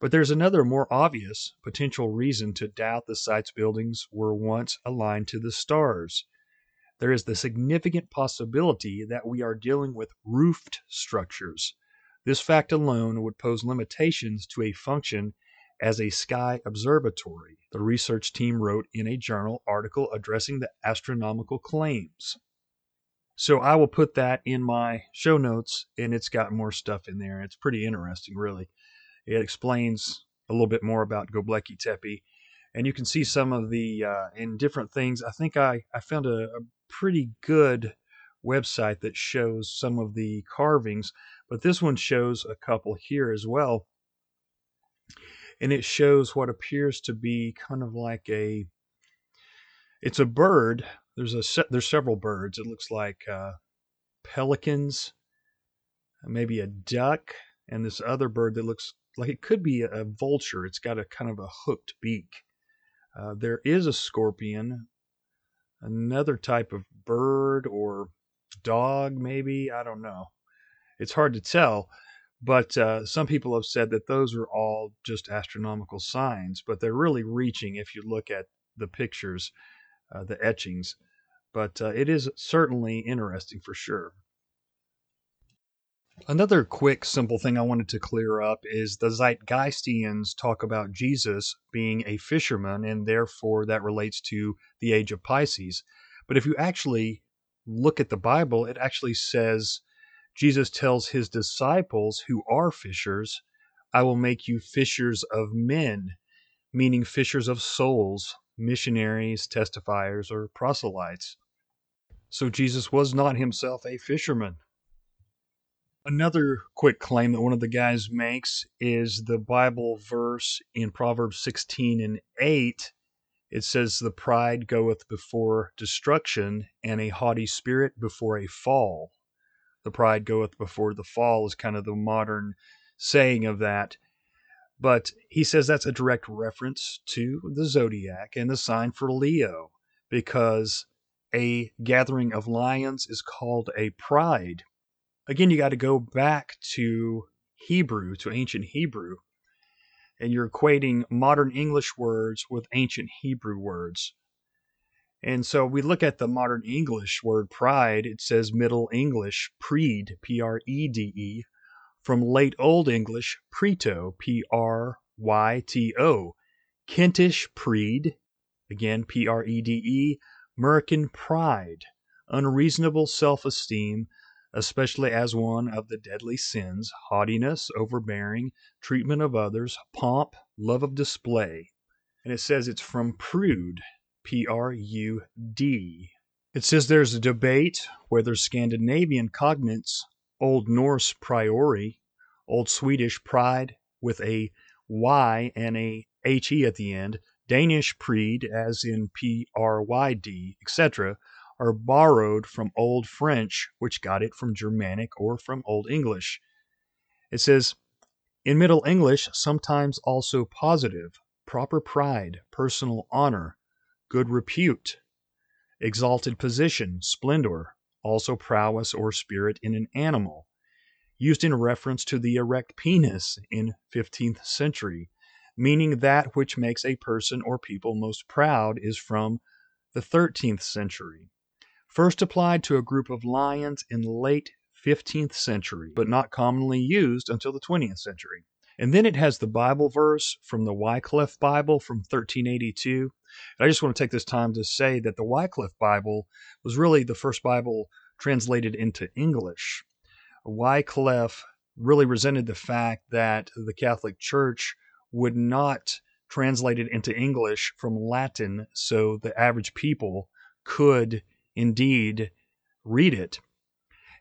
But there's another more obvious potential reason to doubt the site's buildings were once aligned to the stars. There is the significant possibility that we are dealing with roofed structures. This fact alone would pose limitations to a function as a sky observatory, the research team wrote in a journal article addressing the astronomical claims. So I will put that in my show notes, and it's got more stuff in there. It's pretty interesting, really. It explains a little bit more about Göbekli Tepe, and you can see some of the uh, in different things. I think I I found a, a pretty good website that shows some of the carvings, but this one shows a couple here as well. And it shows what appears to be kind of like a it's a bird. There's a there's several birds. It looks like uh, pelicans, maybe a duck, and this other bird that looks like it could be a vulture. It's got a kind of a hooked beak. Uh, there is a scorpion, another type of bird or dog, maybe. I don't know. It's hard to tell. But uh, some people have said that those are all just astronomical signs, but they're really reaching if you look at the pictures, uh, the etchings. But uh, it is certainly interesting for sure. Another quick, simple thing I wanted to clear up is the Zeitgeistians talk about Jesus being a fisherman, and therefore that relates to the age of Pisces. But if you actually look at the Bible, it actually says Jesus tells his disciples who are fishers, I will make you fishers of men, meaning fishers of souls, missionaries, testifiers, or proselytes. So Jesus was not himself a fisherman. Another quick claim that one of the guys makes is the Bible verse in Proverbs 16 and 8. It says, The pride goeth before destruction, and a haughty spirit before a fall. The pride goeth before the fall is kind of the modern saying of that. But he says that's a direct reference to the zodiac and the sign for Leo, because a gathering of lions is called a pride again, you got to go back to Hebrew, to ancient Hebrew, and you're equating modern English words with ancient Hebrew words. And so we look at the modern English word pride, it says Middle English, prede, P R E D E, from late Old English, preto, P R Y T O, Kentish prede, again P R E D E, American pride, unreasonable self esteem, especially as one of the deadly sins haughtiness, overbearing, treatment of others, pomp, love of display. And it says it's from prude, P R U D. It says there's a debate whether Scandinavian cognates, Old Norse priori, Old Swedish pride with a Y and a HE at the end, Danish pryd, as in P R Y D, etc., are borrowed from Old French, which got it from Germanic or from Old English. It says, in Middle English, sometimes also positive, proper pride, personal honor, good repute, exalted position, splendor, also prowess or spirit in an animal, used in reference to the erect penis in 15th century, meaning that which makes a person or people most proud is from the 13th century. First applied to a group of lions in late 15th century, but not commonly used until the 20th century. And then it has the Bible verse from the Wycliffe Bible from 1382. And I just want to take this time to say that the Wycliffe Bible was really the first Bible translated into English. Wycliffe really resented the fact that the Catholic Church would not translate it into English from Latin so the average people could indeed read it.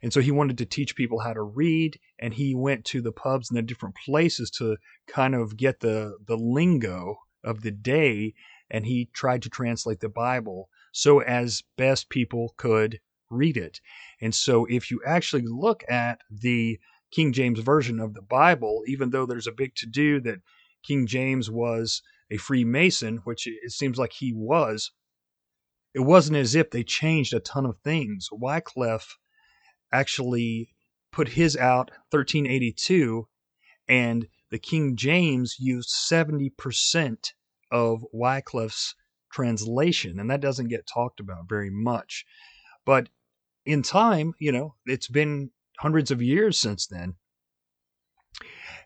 And so he wanted to teach people how to read, and he went to the pubs and the different places to kind of get the, the lingo of the day, and he tried to translate the Bible so as best people could read it. And so if you actually look at the King James Version of the Bible, even though there's a big to do that King James was a Freemason, which it seems like he was, it wasn't as if they changed a ton of things. Wycliffe actually put his out 1382 and the King James used 70% of Wycliffe's translation and that doesn't get talked about very much. But in time you know it's been hundreds of years since then.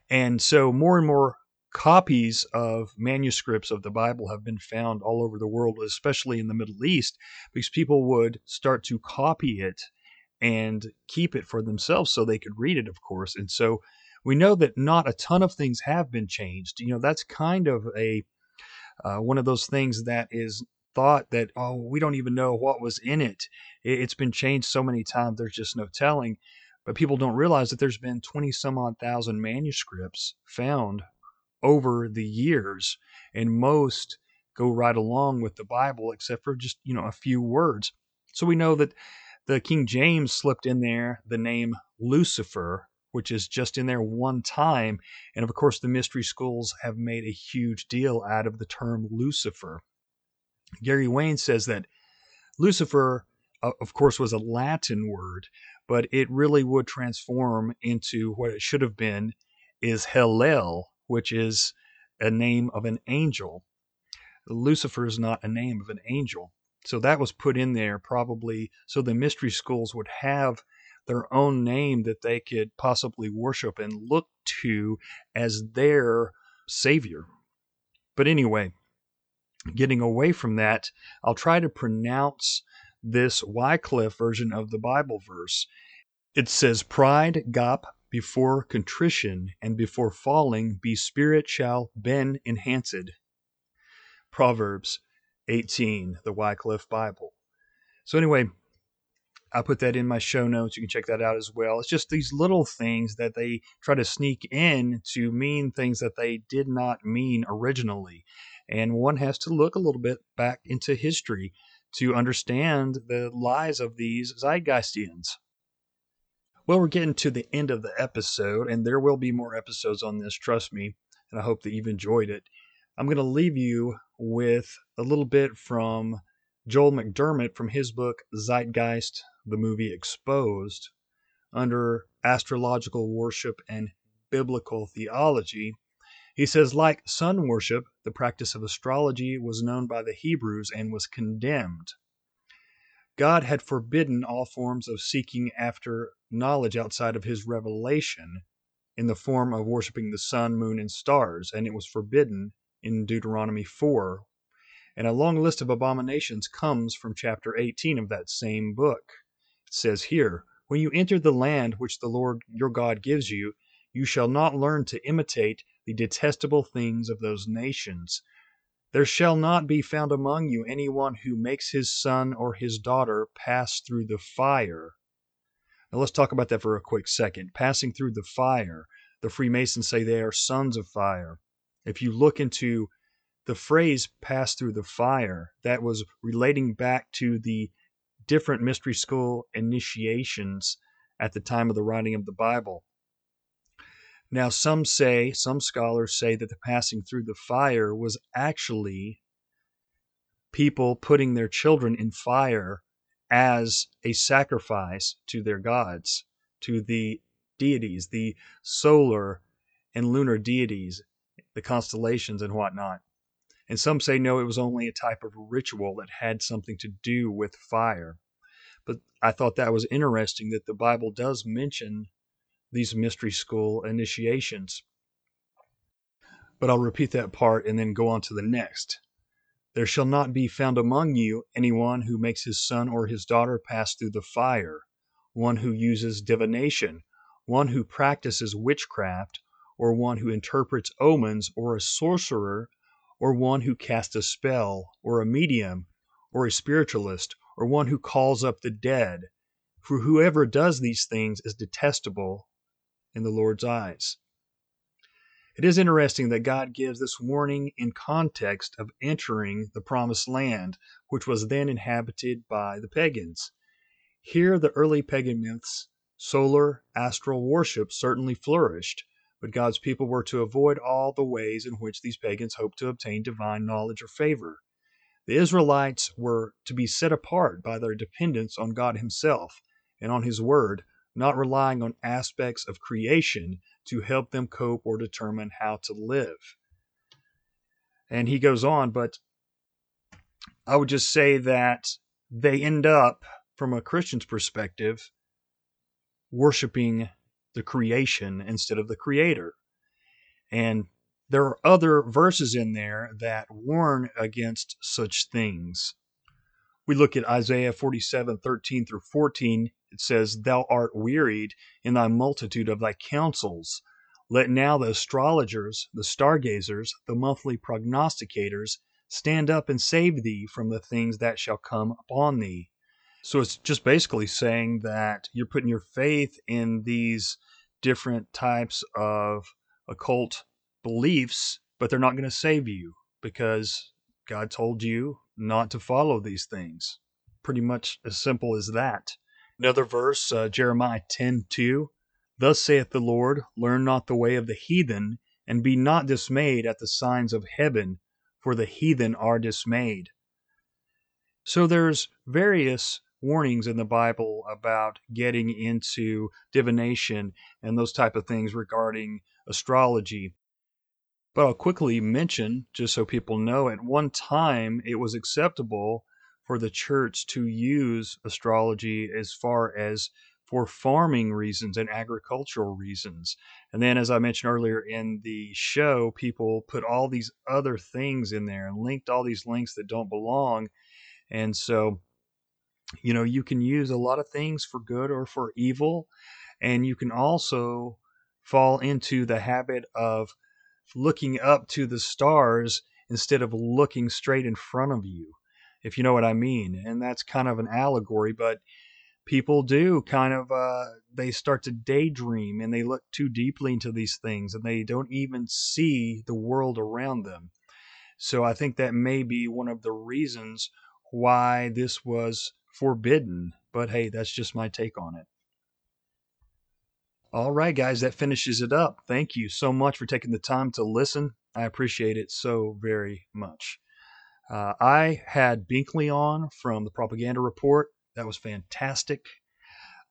And so more and more copies of manuscripts of the Bible have been found all over the world, especially in the Middle East, because people would start to copy it and keep it for themselves so they could read it, of course. And so we know that not a ton of things have been changed. You know, that's kind of a uh, one of those things that is thought that oh we don't even know what was in it. It's been changed so many times there's just no telling. But people don't realize that there's been 20 some odd thousand manuscripts found over the years, and most go right along with the Bible, except for just, you know, a few words. So we know that the King James slipped in there the name Lucifer, which is just in there one time. And of course, the mystery schools have made a huge deal out of the term Lucifer. Gary Wayne says that Lucifer, of course, was a Latin word, but it really would transform into what it should have been is Hellel, which is a name of an angel. Lucifer is not a name of an angel. So that was put in there probably so the mystery schools would have their own name that they could possibly worship and look to as their savior. But anyway, getting away from that, I'll try to pronounce this Wycliffe version of the Bible verse. It says, Pride gop before contrition and before falling be spirit shall ben enhanced. Proverbs 18, the Wycliffe Bible. So anyway, I put that in my show notes. You can check that out as well. It's just these little things that they try to sneak in to mean things that they did not mean originally. And one has to look a little bit back into history to understand the lies of these Zeitgeistians. Well, we're getting to the end of the episode, and there will be more episodes on this, trust me, and I hope that you've enjoyed it. I'm going to leave you with a little bit from Joel McDurmon from his book Zeitgeist, the movie Exposed, under astrological worship and biblical theology. He says, like sun worship, the practice of astrology was known by the Hebrews and was condemned. God had forbidden all forms of seeking after knowledge outside of his revelation in the form of worshiping the sun, moon, and stars, and it was forbidden in Deuteronomy 4. And a long list of abominations comes from chapter 18 of that same book. It says here, When you enter the land which the Lord your God gives you, you shall not learn to imitate the detestable things of those nations there shall not be found among you any one who makes his son or his daughter pass through the fire. Now let's talk about that for a quick second. Passing through the fire. The Freemasons say they are sons of fire. If you look into the phrase pass through the fire that was relating back to the different mystery school initiations at the time of the writing of the Bible. Now, some say, some scholars say that the passing through the fire was actually people putting their children in fire as a sacrifice to their gods, to the deities, the solar and lunar deities, the constellations and whatnot. And some say no, it was only a type of ritual that had something to do with fire. But I thought that was interesting that the Bible does mention these mystery school initiations. But I'll repeat that part and then go on to the next. There shall not be found among you anyone who makes his son or his daughter pass through the fire, one who uses divination, one who practices witchcraft, or one who interprets omens, or a sorcerer, or one who casts a spell, or a medium, or a spiritualist, or one who calls up the dead. For whoever does these things is detestable in the Lord's eyes. It is interesting that God gives this warning in context of entering the promised land, which was then inhabited by the pagans. Here, the early pagan myths, solar, astral worship certainly flourished, but God's people were to avoid all the ways in which these pagans hoped to obtain divine knowledge or favor. The Israelites were to be set apart by their dependence on God Himself and on His Word, not relying on aspects of creation to help them cope or determine how to live. And he goes on, but I would just say that they end up, from a Christian's perspective, worshiping the creation instead of the creator. And there are other verses in there that warn against such things. We look at Isaiah 47 13 through 14. It says, Thou art wearied in thy multitude of thy counsels. Let now the astrologers, the stargazers, the monthly prognosticators stand up and save thee from the things that shall come upon thee. So it's just basically saying that you're putting your faith in these different types of occult beliefs, but they're not going to save you because God told you not to follow these things. Pretty much as simple as that. Another verse, uh, Jeremiah 10 2. Thus saith the Lord, Learn not the way of the heathen, and be not dismayed at the signs of heaven, for the heathen are dismayed. So there's various warnings in the Bible about getting into divination and those type of things regarding astrology. But I'll quickly mention, just so people know, at one time it was acceptable for the church to use astrology as far as for farming reasons and agricultural reasons. And then, as I mentioned earlier in the show, people put all these other things in there and linked all these links that don't belong. And so, you know, you can use a lot of things for good or for evil. And you can also fall into the habit of looking up to the stars instead of looking straight in front of you, if you know what I mean. And that's kind of an allegory, but people do kind of uh, they start to daydream and they look too deeply into these things and they don't even see the world around them so i think that may be one of the reasons why this was forbidden but hey that's just my take on it. All right guys that finishes it up. Thank you so much for taking the time to listen. I appreciate it so very much. Uh, i had binkley on from the propaganda report. That was fantastic.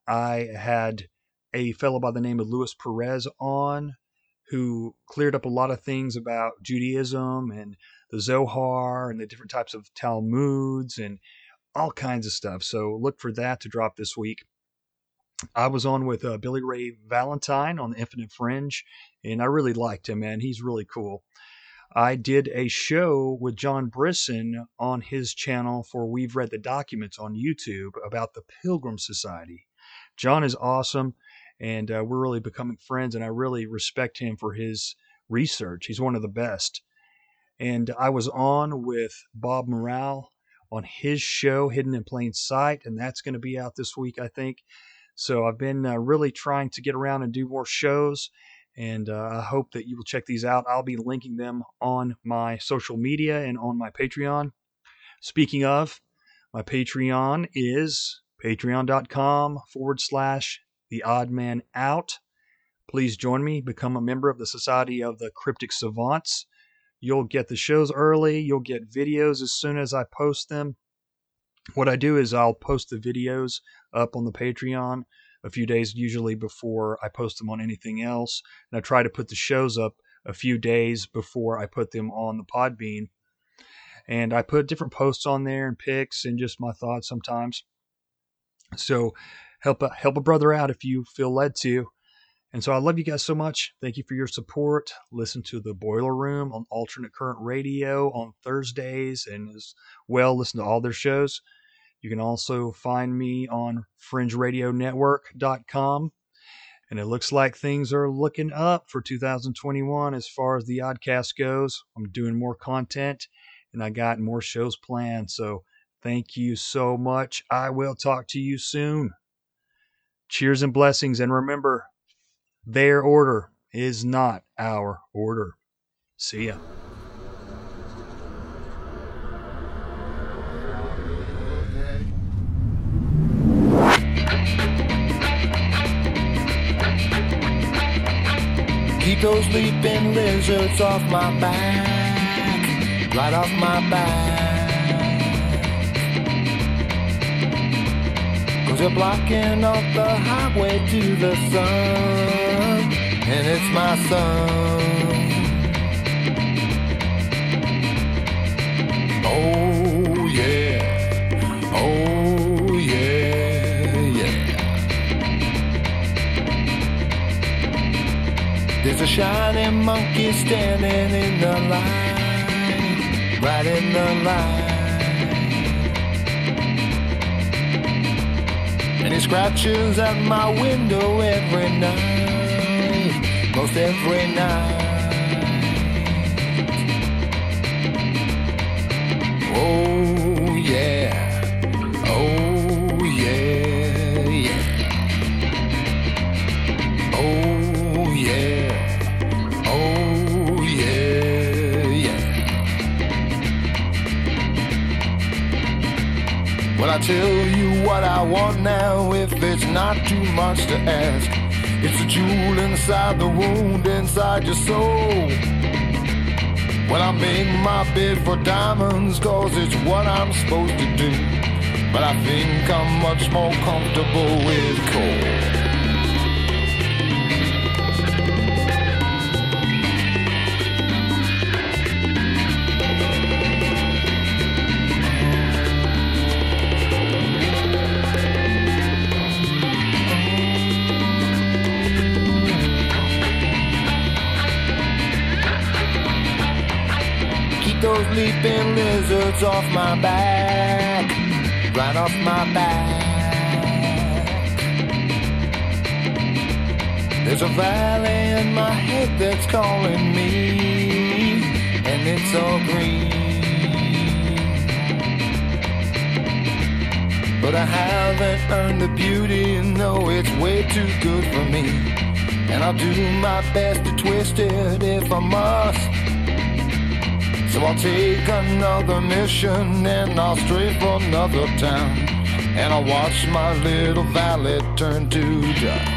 I had a fellow by the name of Luis Perez on who cleared up a lot of things about Judaism and the Zohar and the different types of Talmuds and all kinds of stuff. So look for that to drop this week. I was on with uh, Billy Ray Valentine on the Infinite Fringe, and I really liked him, man. He's really cool. I did a show with John Brisson on his channel for We've Read the Documents on YouTube about the Pilgrim Society. John is awesome, and uh, we're really becoming friends, and I really respect him for his research. He's one of the best. And I was on with Bob Morale on his show, Hidden in Plain Sight, and that's going to be out this week, I think. So I've been uh, really trying to get around and do more shows And uh, I hope that you will check these out. I'll be linking them on my social media and on my Patreon. Speaking of, my Patreon is patreon.com forward slash the odd man out. Please join me, become a member of the Society of the Cryptic Savants. You'll get the shows early, you'll get videos as soon as I post them. What I do is I'll post the videos up on the Patreon a few days usually before I post them on anything else. And I try to put the shows up a few days before I put them on the Podbean. And I put different posts on there and pics and just my thoughts sometimes. So help a, help a brother out if you feel led to. And so I love you guys so much. Thank you for your support. Listen to the Boiler Room on Alternate Current Radio on Thursdays and as well listen to all their shows. You can also find me on fringeradionetwork.com. And it looks like things are looking up for 2021 as far as the Oddcast goes. I'm doing more content and I got more shows planned. So thank you so much. I will talk to you soon. Cheers and blessings. And remember, their order is not our order. See ya. Keep those leaping lizards off my back, right off my back. They're blocking off the highway to the sun, and it's my son. Oh yeah, oh yeah, yeah. There's a shining monkey standing in the light, right in the light. And scratches at my window every night, most every night. Oh yeah, oh. Oh yeah, oh. Well, I tell you what I want now, if it's not too much to ask. It's a jewel inside the wound inside your soul. Well, I make my bid for diamonds, cause it's what I'm supposed to do. But I think I'm much more comfortable with coal. Lizards off my back, right off my back. There's a valley in my head that's calling me, and it's all green. But I haven't earned the beauty, no, it's way too good for me. And I'll do my best to twist it if I must. So I'll take another mission and I'll stray for another town. And I'll watch my little valley turn to dust.